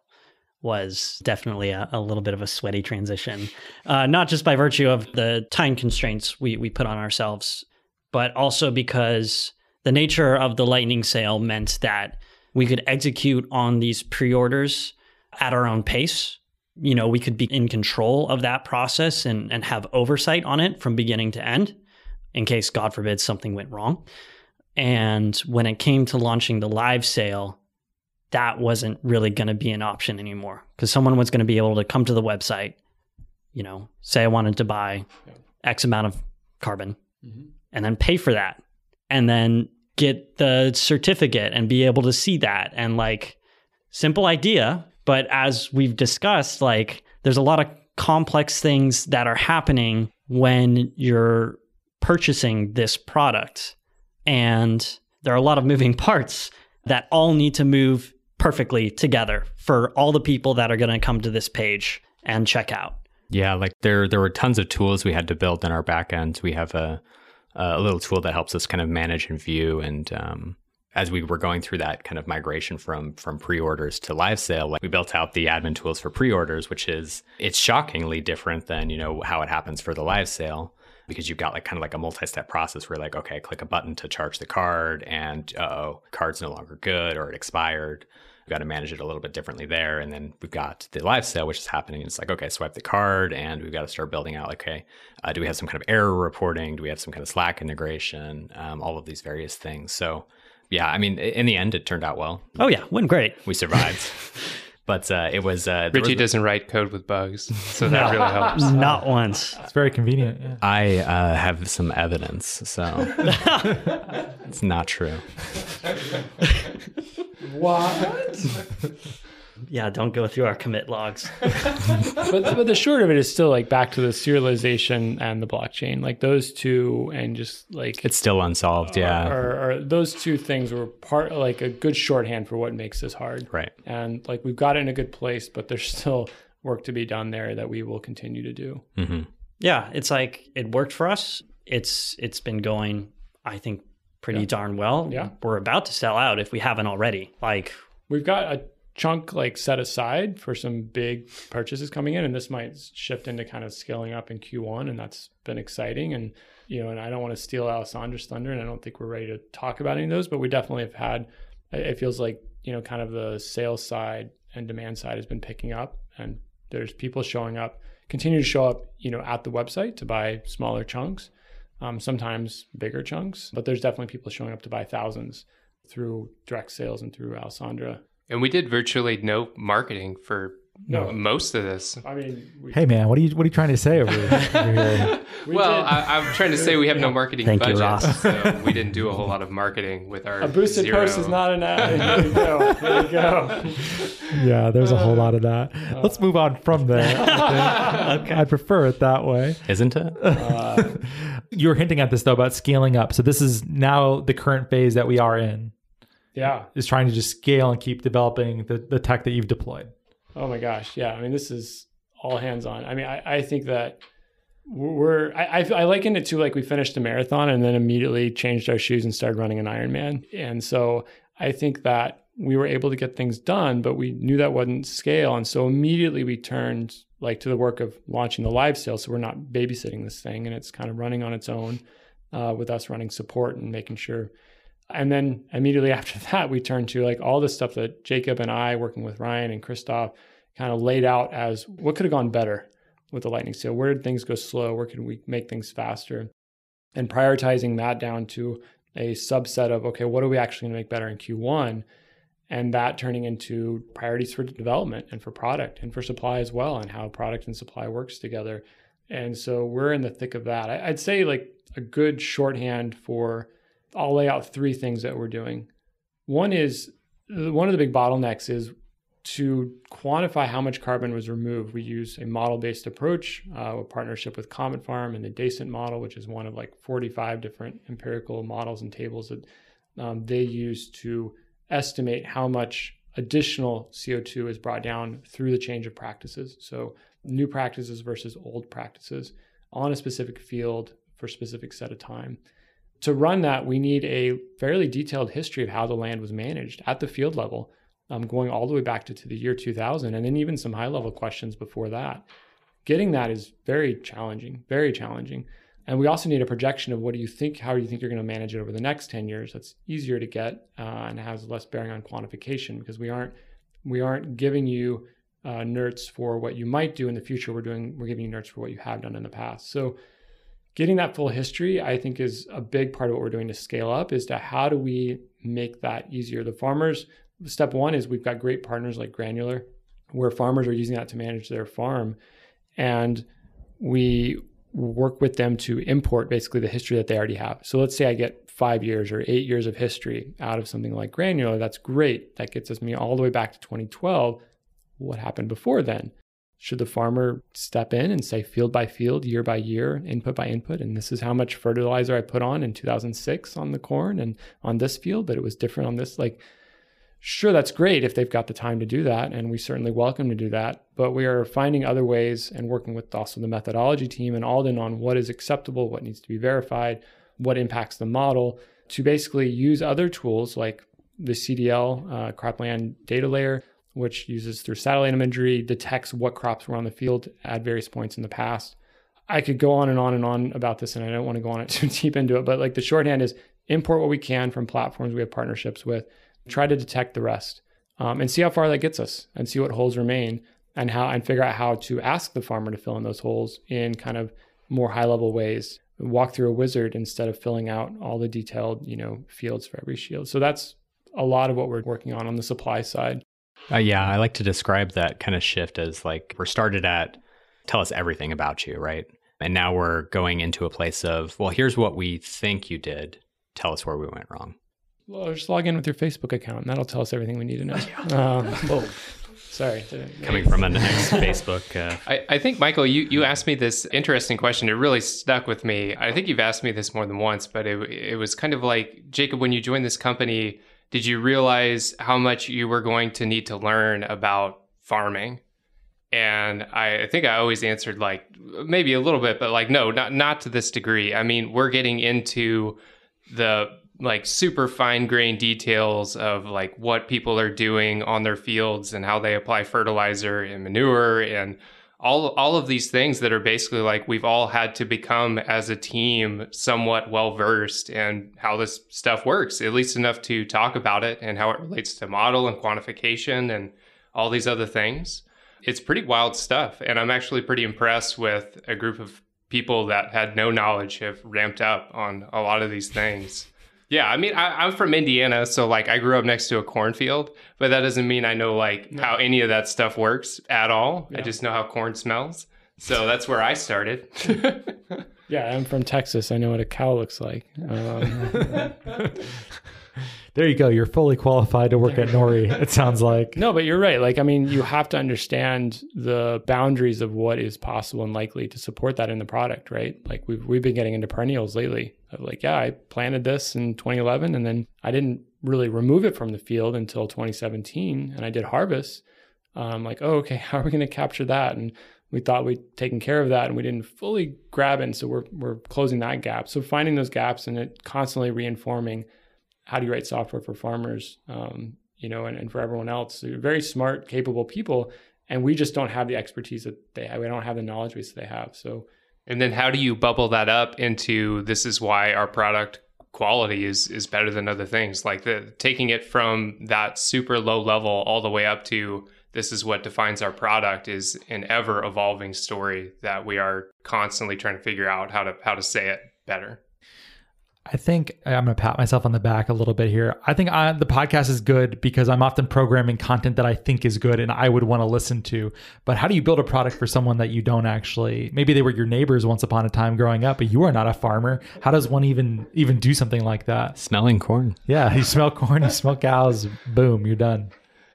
was definitely a, a little bit of a sweaty transition. Uh, not just by virtue of the time constraints we we put on ourselves, but also because the nature of the lightning sale meant that we could execute on these pre-orders at our own pace. You know, we could be in control of that process and, and have oversight on it from beginning to end in case, God forbid, something went wrong. And when it came to launching the live sale, that wasn't really going to be an option anymore because someone was going to be able to come to the website, you know, say I wanted to buy X amount of carbon mm-hmm. and then pay for that and then get the certificate and be able to see that. And like, simple idea. But as we've discussed, like, there's a lot of complex things that are happening when you're purchasing this product. And there are a lot of moving parts that all need to move perfectly together for all the people that are going to come to this page and check out. Yeah, like there there were tons of tools we had to build in our backend. We have a a little tool that helps us kind of manage and view. And um, as we were going through that kind of migration from from pre-orders to live sale like we built out the admin tools for pre-orders which is it's shockingly different than you know how it happens for the live sale because you've got like kind of like a multi-step process where like okay click a button to charge the card and oh card's no longer good or it expired got to manage it a little bit differently there and then we've got the live sale which is happening it's like okay swipe the card and we've got to start building out okay uh, do we have some kind of error reporting do we have some kind of slack integration um, all of these various things so yeah i mean in the end it turned out well Oh, yeah, went great. we survived but uh, it was uh, Richie was- doesn't write code with bugs, so that really helps. Not once. It's very convenient. Yeah. I uh, have some evidence, so it's not true. What? Yeah, don't go through our commit logs. but, but the short of it is still like back to the serialization and the blockchain. Like those two, and just like It's still unsolved, yeah. are, are those two things were part like a good shorthand for what makes this hard. right. And like we've got it in a good place, but there's still work to be done there that we will continue to do. hmm yeah, it's like it worked for us. It's it's been going, I think, pretty Yeah. darn well. Yeah. We're about to sell out if we haven't already. Like, We've got a chunk like set aside for some big purchases coming in, and this might shift into kind of scaling up in Q1, and that's been exciting. And you know, and I don't want to steal Alessandra's thunder, and I don't think we're ready to talk about any of those, but we definitely have had. It feels like you know, kind of the sales side and demand side has been picking up, and there's people showing up, continue to show up, you know, at the website to buy smaller chunks, um, sometimes bigger chunks, but there's definitely people showing up to buy thousands through direct sales and through Alessandra. And we did virtually no marketing for No. most of this. I mean, we, Hey man, what are you what are you trying to say over, over here? we well, did- I, I'm trying to say we have no marketing Thank you, Ross. so we didn't do a whole lot of marketing with our a boosted zero. post is not an ad. There you go. There you go. yeah, there's a whole lot of that. Let's move on from there. I think. I prefer it that way. Isn't it? You were hinting at this though about scaling up. So this is now the current phase that we are in Yeah. is trying to just scale and keep developing the, the tech that you've deployed. Oh my gosh. Yeah. I mean, this is all hands on. I mean, I, I think that we're, I, I, I liken it to like we finished a marathon and then immediately changed our shoes and started running an Ironman. And so I think that we were able to get things done, but we knew that wasn't scale. And so immediately we turned like to the work of launching the live sale. So we're not babysitting this thing and it's kind of running on its own uh, with us running support and making sure. And then immediately after that, we turned to like all the stuff that Jacob and I, working with Ryan and Christoph, kind of laid out as what could have gone better with the Lightning sale. Where did things go slow? Where can we make things faster? And prioritizing that down to a subset of okay, what are we actually going to make better in Q1? And that turning into priorities for development and for product and for supply as well, and how product and supply works together. And so we're in the thick of that. I'd say like a good shorthand for I'll lay out three things that we're doing. One is one of the big bottlenecks is to quantify how much carbon was removed, we use a model based approach, uh, a partnership with Comet Farm and the DayCent model, which is one of like 45 different empirical models and tables that um, they use to estimate how much additional CO2 is brought down through the change of practices. So, new practices versus old practices on a specific field for a specific set of time. To run that, we need a fairly detailed history of how the land was managed at the field level um, going all the way back to, to the year 2000, and then even some high level questions before that. Getting that is very challenging, very challenging. And we also need a projection of what do you think, how do you think you're going to manage it over the next 10 years? That's easier to get uh, and has less bearing on quantification because we aren't we aren't giving you uh, NERTs for what you might do in the future. We're doing we're giving you NERTs for what you have done in the past. So getting that full history, I think, is a big part of what we're doing to scale up. Is to how do we make that easier? The farmers step one is we've got great partners like Granular, where farmers are using that to manage their farm. And we work with them to import basically the history that they already have. So let's say I get five years or eight years of history out of something like Granular. That's great. That gets us me all the way back to 2012. What happened before then? Should the farmer step in and say field by field, year by year, input by input, and this is how much fertilizer I put on in 2006 on the corn and on this field, but it was different on this? Like, Sure, that's great if they've got the time to do that, and we certainly welcome to do that. But we are finding other ways and working with also the methodology team and Aldyen on what is acceptable, what needs to be verified, what impacts the model to basically use other tools like the CDL, uh, cropland data layer, which uses through satellite imagery, detects what crops were on the field at various points in the past. I could go on and on and on about this, and I don't want to go on it too deep into it, but like the shorthand is import what we can from platforms we have partnerships with try to detect the rest um, and see how far that gets us and see what holes remain and how and figure out how to ask the farmer to fill in those holes in kind of more high level ways. Walk through a wizard instead of filling out all the detailed you know fields for every shield. So that's a lot of what we're working on on the supply side. Uh, yeah i like to describe that kind of shift as like we're started at tell us everything about you right? And now we're going into a place of well here's what we think you did. Tell us where we went wrong. Well, just log in with your Facebook account, and that'll tell us everything we need to know. um, whoa. Sorry. Coming from an ex Facebook. Uh... I, I think, Michael, you, you asked me this interesting question. It really stuck with me. I think you've asked me this more than once, but it, it was kind of like, Jacob, when you joined this company, did you realize how much you were going to need to learn about farming? And I, I think I always answered like maybe a little bit, but like no, not not to this degree. I mean, we're getting into the like super fine grained details of like what people are doing on their fields and how they apply fertilizer and manure and all all of these things that are basically like we've all had to become as a team somewhat well versed in how this stuff works at least enough to talk about it and how it relates to model and quantification and all these other things. It's pretty wild stuff and i'm actually pretty impressed with a group of people that had no knowledge have ramped up on a lot of these things yeah, I mean, I, am from Indiana, so like I grew up next to a cornfield, but that doesn't mean I know like no. how any of that stuff works at all. Yeah. I just know how corn smells. So that's where I started. yeah, I'm from Texas. I know what a cow looks like. Um, there you go. You're fully qualified to work at Nori. It sounds like. No, but you're right. Like, I mean, you have to understand the boundaries of what is possible and likely to support that in the product, right? Like we've we've been getting into perennials lately. Of like, yeah, I planted this in 2011, and then I didn't really remove it from the field until 2017, and I did harvest. Um, like, oh, okay, how are we going to capture that? And we thought we'd taken care of that, and we didn't fully grab it. And so we're we're closing that gap. So finding those gaps and it constantly reinforming how do you write software for farmers, um, you know, and, and for everyone else. They're very smart, capable people. and we just don't have the expertise that they have. We don't have the knowledge base that they have. So, and then how do you bubble that up into this is why our product quality is is better than other things like the taking it from that super low level all the way up to this is what defines our product is an ever evolving story that we are constantly trying to figure out how to how to say it better I think uh, I'm going to pat myself on the back a little bit here. I think I, the podcast is good because I'm often programming content that I think is good and I would want to listen to. But how do you build a product for someone that you don't actually? Maybe they were your neighbors once upon a time growing up, but you are not a farmer. How does one even even do something like that? Smelling corn. Yeah, you smell corn, you smell cows. Boom, you're done.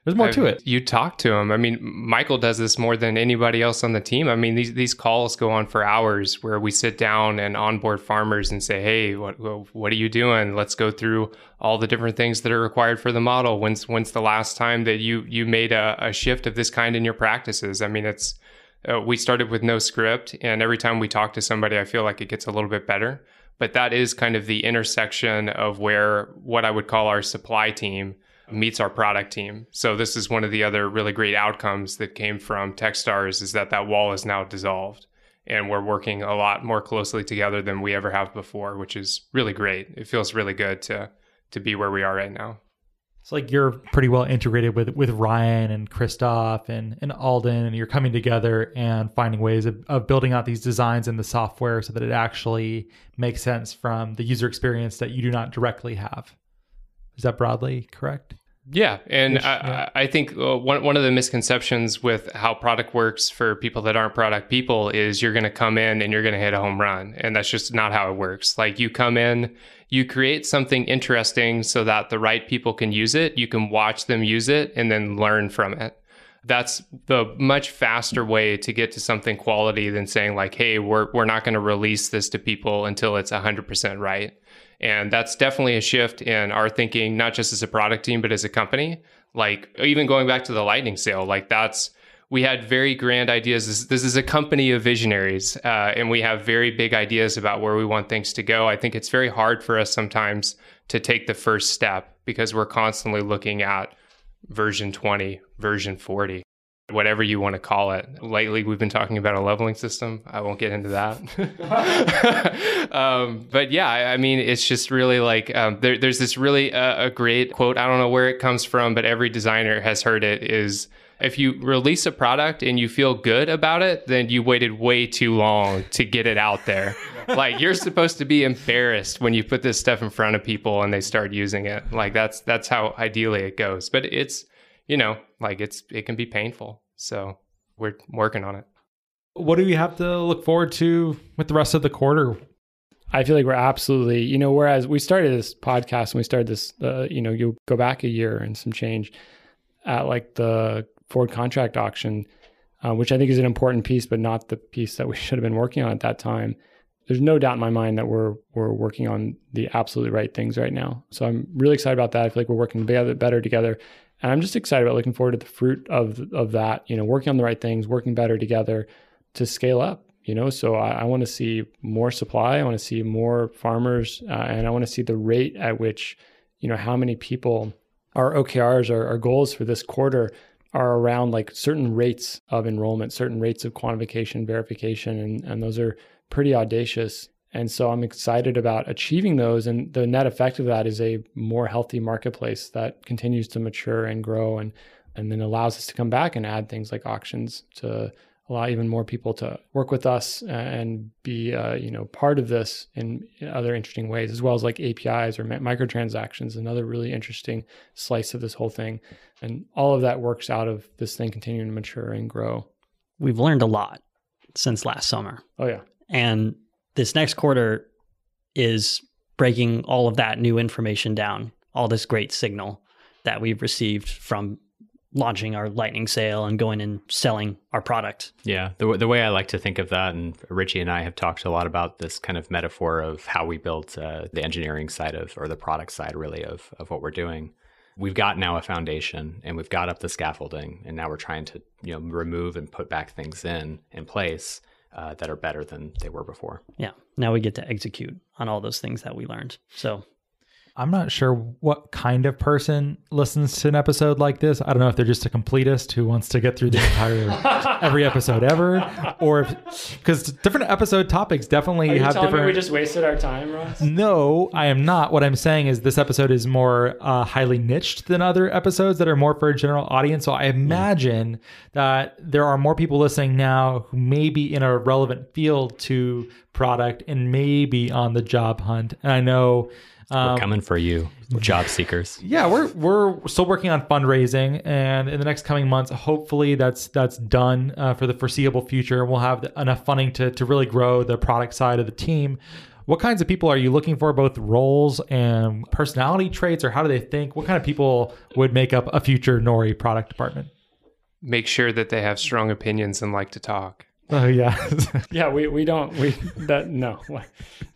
There's more to it. You talk to him. I mean, Michael does this more than anybody else on the team. I mean, these these calls go on for hours where we sit down and onboard farmers and say, "Hey, what what are you doing? Let's go through all the different things that are required for the model. When's when's the last time that you you made a, a shift of this kind in your practices? I mean, it's uh, we started with no script, and every time we talk to somebody, I feel like it gets a little bit better. But that is kind of the intersection of where what I would call our supply team meets our product team. So this is one of the other really great outcomes that came from Techstars is that that wall is now dissolved and we're working a lot more closely together than we ever have before, which is really great. It feels really good to to be where we are right now. It's like you're pretty well integrated with with Ryan and Christoph and and Aldyen, and you're coming together and finding ways of, of building out these designs in the software so that it actually makes sense from the user experience that you do not directly have. Is that broadly correct? Yeah, and I, I, think uh, one one of the misconceptions with how product works for people that aren't product people is you're going to come in and you're going to hit a home run, and that's just not how it works. Like you come in, you create something interesting so that the right people can use it. You can watch them use it and then learn from it. That's the much faster way to get to something quality than saying like, "Hey, we're we're not going to release this to people until it's 100% right." And that's definitely a shift in our thinking, not just as a product team, but as a company. Like even going back to the lightning sale, like that's we had very grand ideas. This, this is a company of visionaries, uh, and we have very big ideas about where we want things to go. I think it's very hard for us sometimes to take the first step because we're constantly looking at version 20, version 40 whatever you want to call it. Lately, we've been talking about a leveling system. I won't get into that. um, but yeah, I mean, it's just really like um, there, there's this really uh, a great quote. I don't know where it comes from, but every designer has heard it. Is if you release a product and you feel good about it, then you waited way too long to get it out there. like you're supposed to be embarrassed when you put this stuff in front of people and they start using it. Like that's that's how ideally it goes. But it's you know, like it's it can be painful. So we're working on it. What do we have to look forward to with the rest of the quarter? I feel like we're absolutely, you know, whereas we started this podcast and we started this, uh, you know, you go back a year and some change at like the forward contract auction, uh, which I think is an important piece, but not the piece that we should have been working on at that time. There's no doubt in my mind that we're we're working on the absolutely right things right now. So I'm really excited about that. I feel like we're working better, better together. And I'm just excited about looking forward to the fruit of of that. You know, working on the right things, working better together to scale up. You know, so I, I want to see more supply. I want to see more farmers, uh, and I want to see the rate at which, you know, how many people our OKRs, our, our goals for this quarter are around like certain rates of enrollment, certain rates of quantification, verification, and and those are pretty audacious. And so I'm excited about achieving those. And the net effect of that is a more healthy marketplace that continues to mature and grow and, and then allows us to come back and add things like auctions to allow even more people to work with us and be uh, you know part of this in other interesting ways as well as like apis or microtransactions another really interesting slice of this whole thing. And all of that works out of this thing continuing to mature and grow. We've learned a lot since last summer. Oh yeah. And this next quarter is breaking all of that new information down, all this great signal that we've received from launching our lightning sale and going and selling our product. Yeah, the the way I like to think of that, and Richie and I have talked a lot about this kind of metaphor of how we built uh, the engineering side of, or the product side, really of of what we're doing. We've got now a foundation, and we've got up the scaffolding, and now we're trying to you know remove and put back things in in place uh, that are better than they were before. Yeah. Now we get to execute on all those things that we learned. So I'm not sure what kind of person listens to an episode like this. I don't know if they're just a completist who wants to get through the entire every episode ever, or because different episode topics definitely Are you have telling different. me we just wasted our time, Ross? No, I am not. What I'm saying is this episode is more uh, highly niched than other episodes that are more for a general audience. So I imagine that there are more people listening now who may be in a relevant field to product and maybe on the job hunt. And I know. We're Um, coming for you, job seekers. yeah, we're we're still working on fundraising, and in the next coming months, hopefully that's that's done uh, for the foreseeable future. And we'll have enough funding to to really grow the product side of the team. What kinds of people are you looking for, both roles and personality traits, or how do they think? What kind of people would make up a future Nori product department? Make sure that they have strong opinions and like to talk. Oh yeah, Yeah, we, we don't we that no.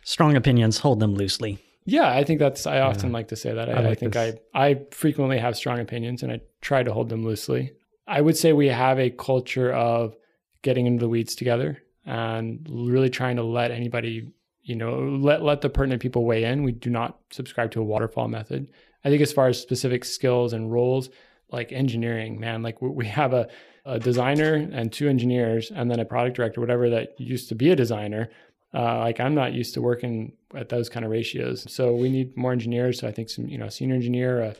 Strong opinions, hold them loosely. Yeah, I think that's I often like to say that. I, I I, think this. I I frequently have strong opinions and I try to hold them loosely. I would say we have a culture of getting into the weeds together and really trying to let anybody, you know, let let the pertinent people weigh in. We do not subscribe to a waterfall method. I think as far as specific skills and roles, like engineering, man, like we- we have a a designer and two engineers and then a product director, whatever that used to be a designer. Uh, like I'm not used to working at those kind of ratios. So we need more engineers. So I think some, you know, senior engineer, a,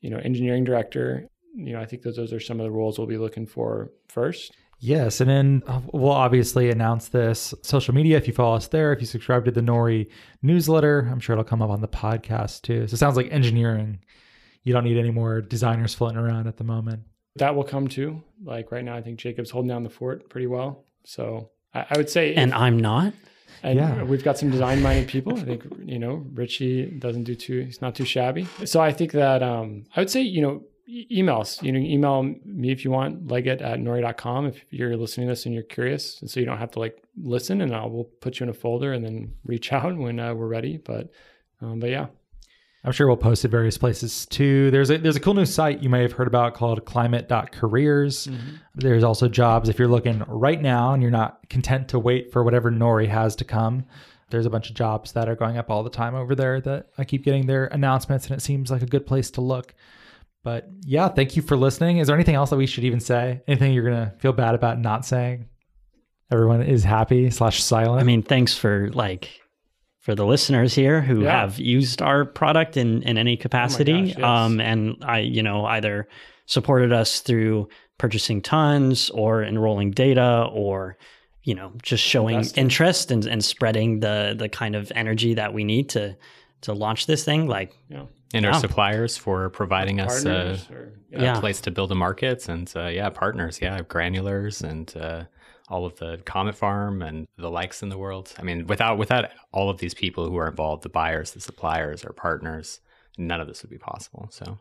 you know, engineering director, you know, I think those those are some of the roles we'll be looking for first. Yes, and then uh, we'll obviously announce this social media if you follow us there. If you subscribe to the Nori newsletter, I'm sure it'll come up on the podcast too. So it sounds like engineering. You don't need any more designers floating around at the moment. That will come too. Like right now, I think Jacob's holding down the fort pretty well. So I, I would say, And I'm not. And Yeah. we've got some design-minded people. I think you know Richie doesn't do too. He's not too shabby. So I think that um, I would say you know e- emails. You know, email me if you want. Leggett at nori.com if you're listening to this and you're curious, and so you don't have to like listen. And I'll put you in a folder and then reach out when uh, we're ready. But um, but yeah, I'm sure we'll post it various places too. There's a there's a cool new site you may have heard about called climate.careers. Mm-hmm. There's also jobs if you're looking right now and you're not content to wait for whatever Nori has to come. There's a bunch of jobs that are going up all the time over there that I keep getting their announcements and it seems like a good place to look. But yeah, thank you for listening. Is there anything else that we should even say? Anything you're gonna feel bad about not saying? Everyone is happy slash silent. I mean, thanks for like for the listeners here who Yeah. have used our product in in any capacity, gosh, yes. um, and I, you know, either supported us through purchasing tons or enrolling data or you know just showing Investing. interest and, and spreading the the kind of energy that we need to to launch this thing like you know, And our suppliers for providing us a, partners or a Yeah. place to build the markets and uh, yeah, partners, yeah, granulars and uh, all of the Comet Farm and the likes in the world. I mean, without without all of these people who are involved, the buyers, the suppliers, our partners, none of this would be possible. So,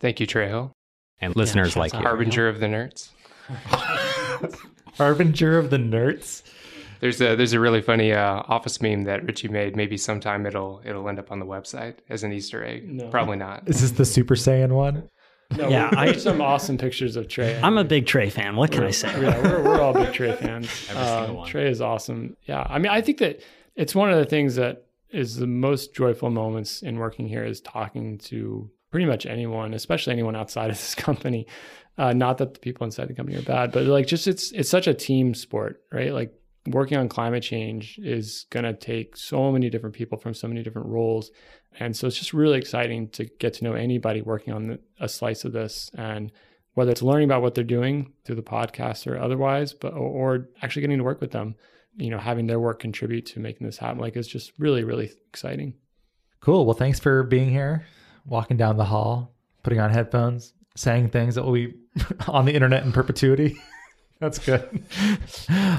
Thank you, Trejo, and listeners shouts like you. harbinger of the nerds. Harbinger of the Nerds. There's a there's a really funny uh, office meme that Richie made. Maybe sometime it'll it'll end up on the website as an Easter egg. No. Probably not. Is this the Super Saiyan one? No, Yeah, I- some awesome pictures of Trey. I'm a big Trey fan. What can I say? yeah, we're, we're all big Trey fans. Uh. Trey is awesome. Yeah, I mean, I think that it's one of the things that is the most joyful moments in working here is talking to pretty much anyone, especially anyone outside of this company. Uh, not that the people inside the company are bad, but like just it's it's such a team sport, right? Like working on climate change is going to take so many different people from so many different roles. And so it's just really exciting to get to know anybody working on the, a slice of this and whether it's learning about what they're doing through the podcast or otherwise, but or, or actually getting to work with them, you know, having their work contribute to making this happen. Like it's just really, really exciting. Cool. Well, thanks for being here, walking down the hall, putting on headphones, saying things that will be on the internet in perpetuity. That's good.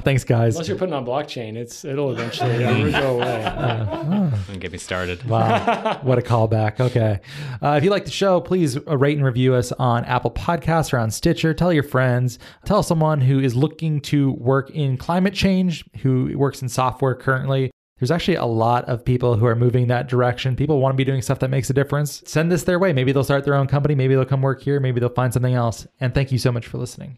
thanks, guys. Unless you're putting on blockchain, it's it'll eventually uh, go away. Don't get me started. Wow, what a callback. Okay. Uh, if you like the show, please uh, rate and review us on Apple Podcasts or on Stitcher. Tell your friends. Tell someone who is looking to work in climate change, who works in software currently. There's actually a lot of people who are moving that direction. People want to be doing stuff that makes a difference. Send this their way. Maybe they'll start their own company. Maybe they'll come work here. Maybe they'll find something else. And thank you so much for listening.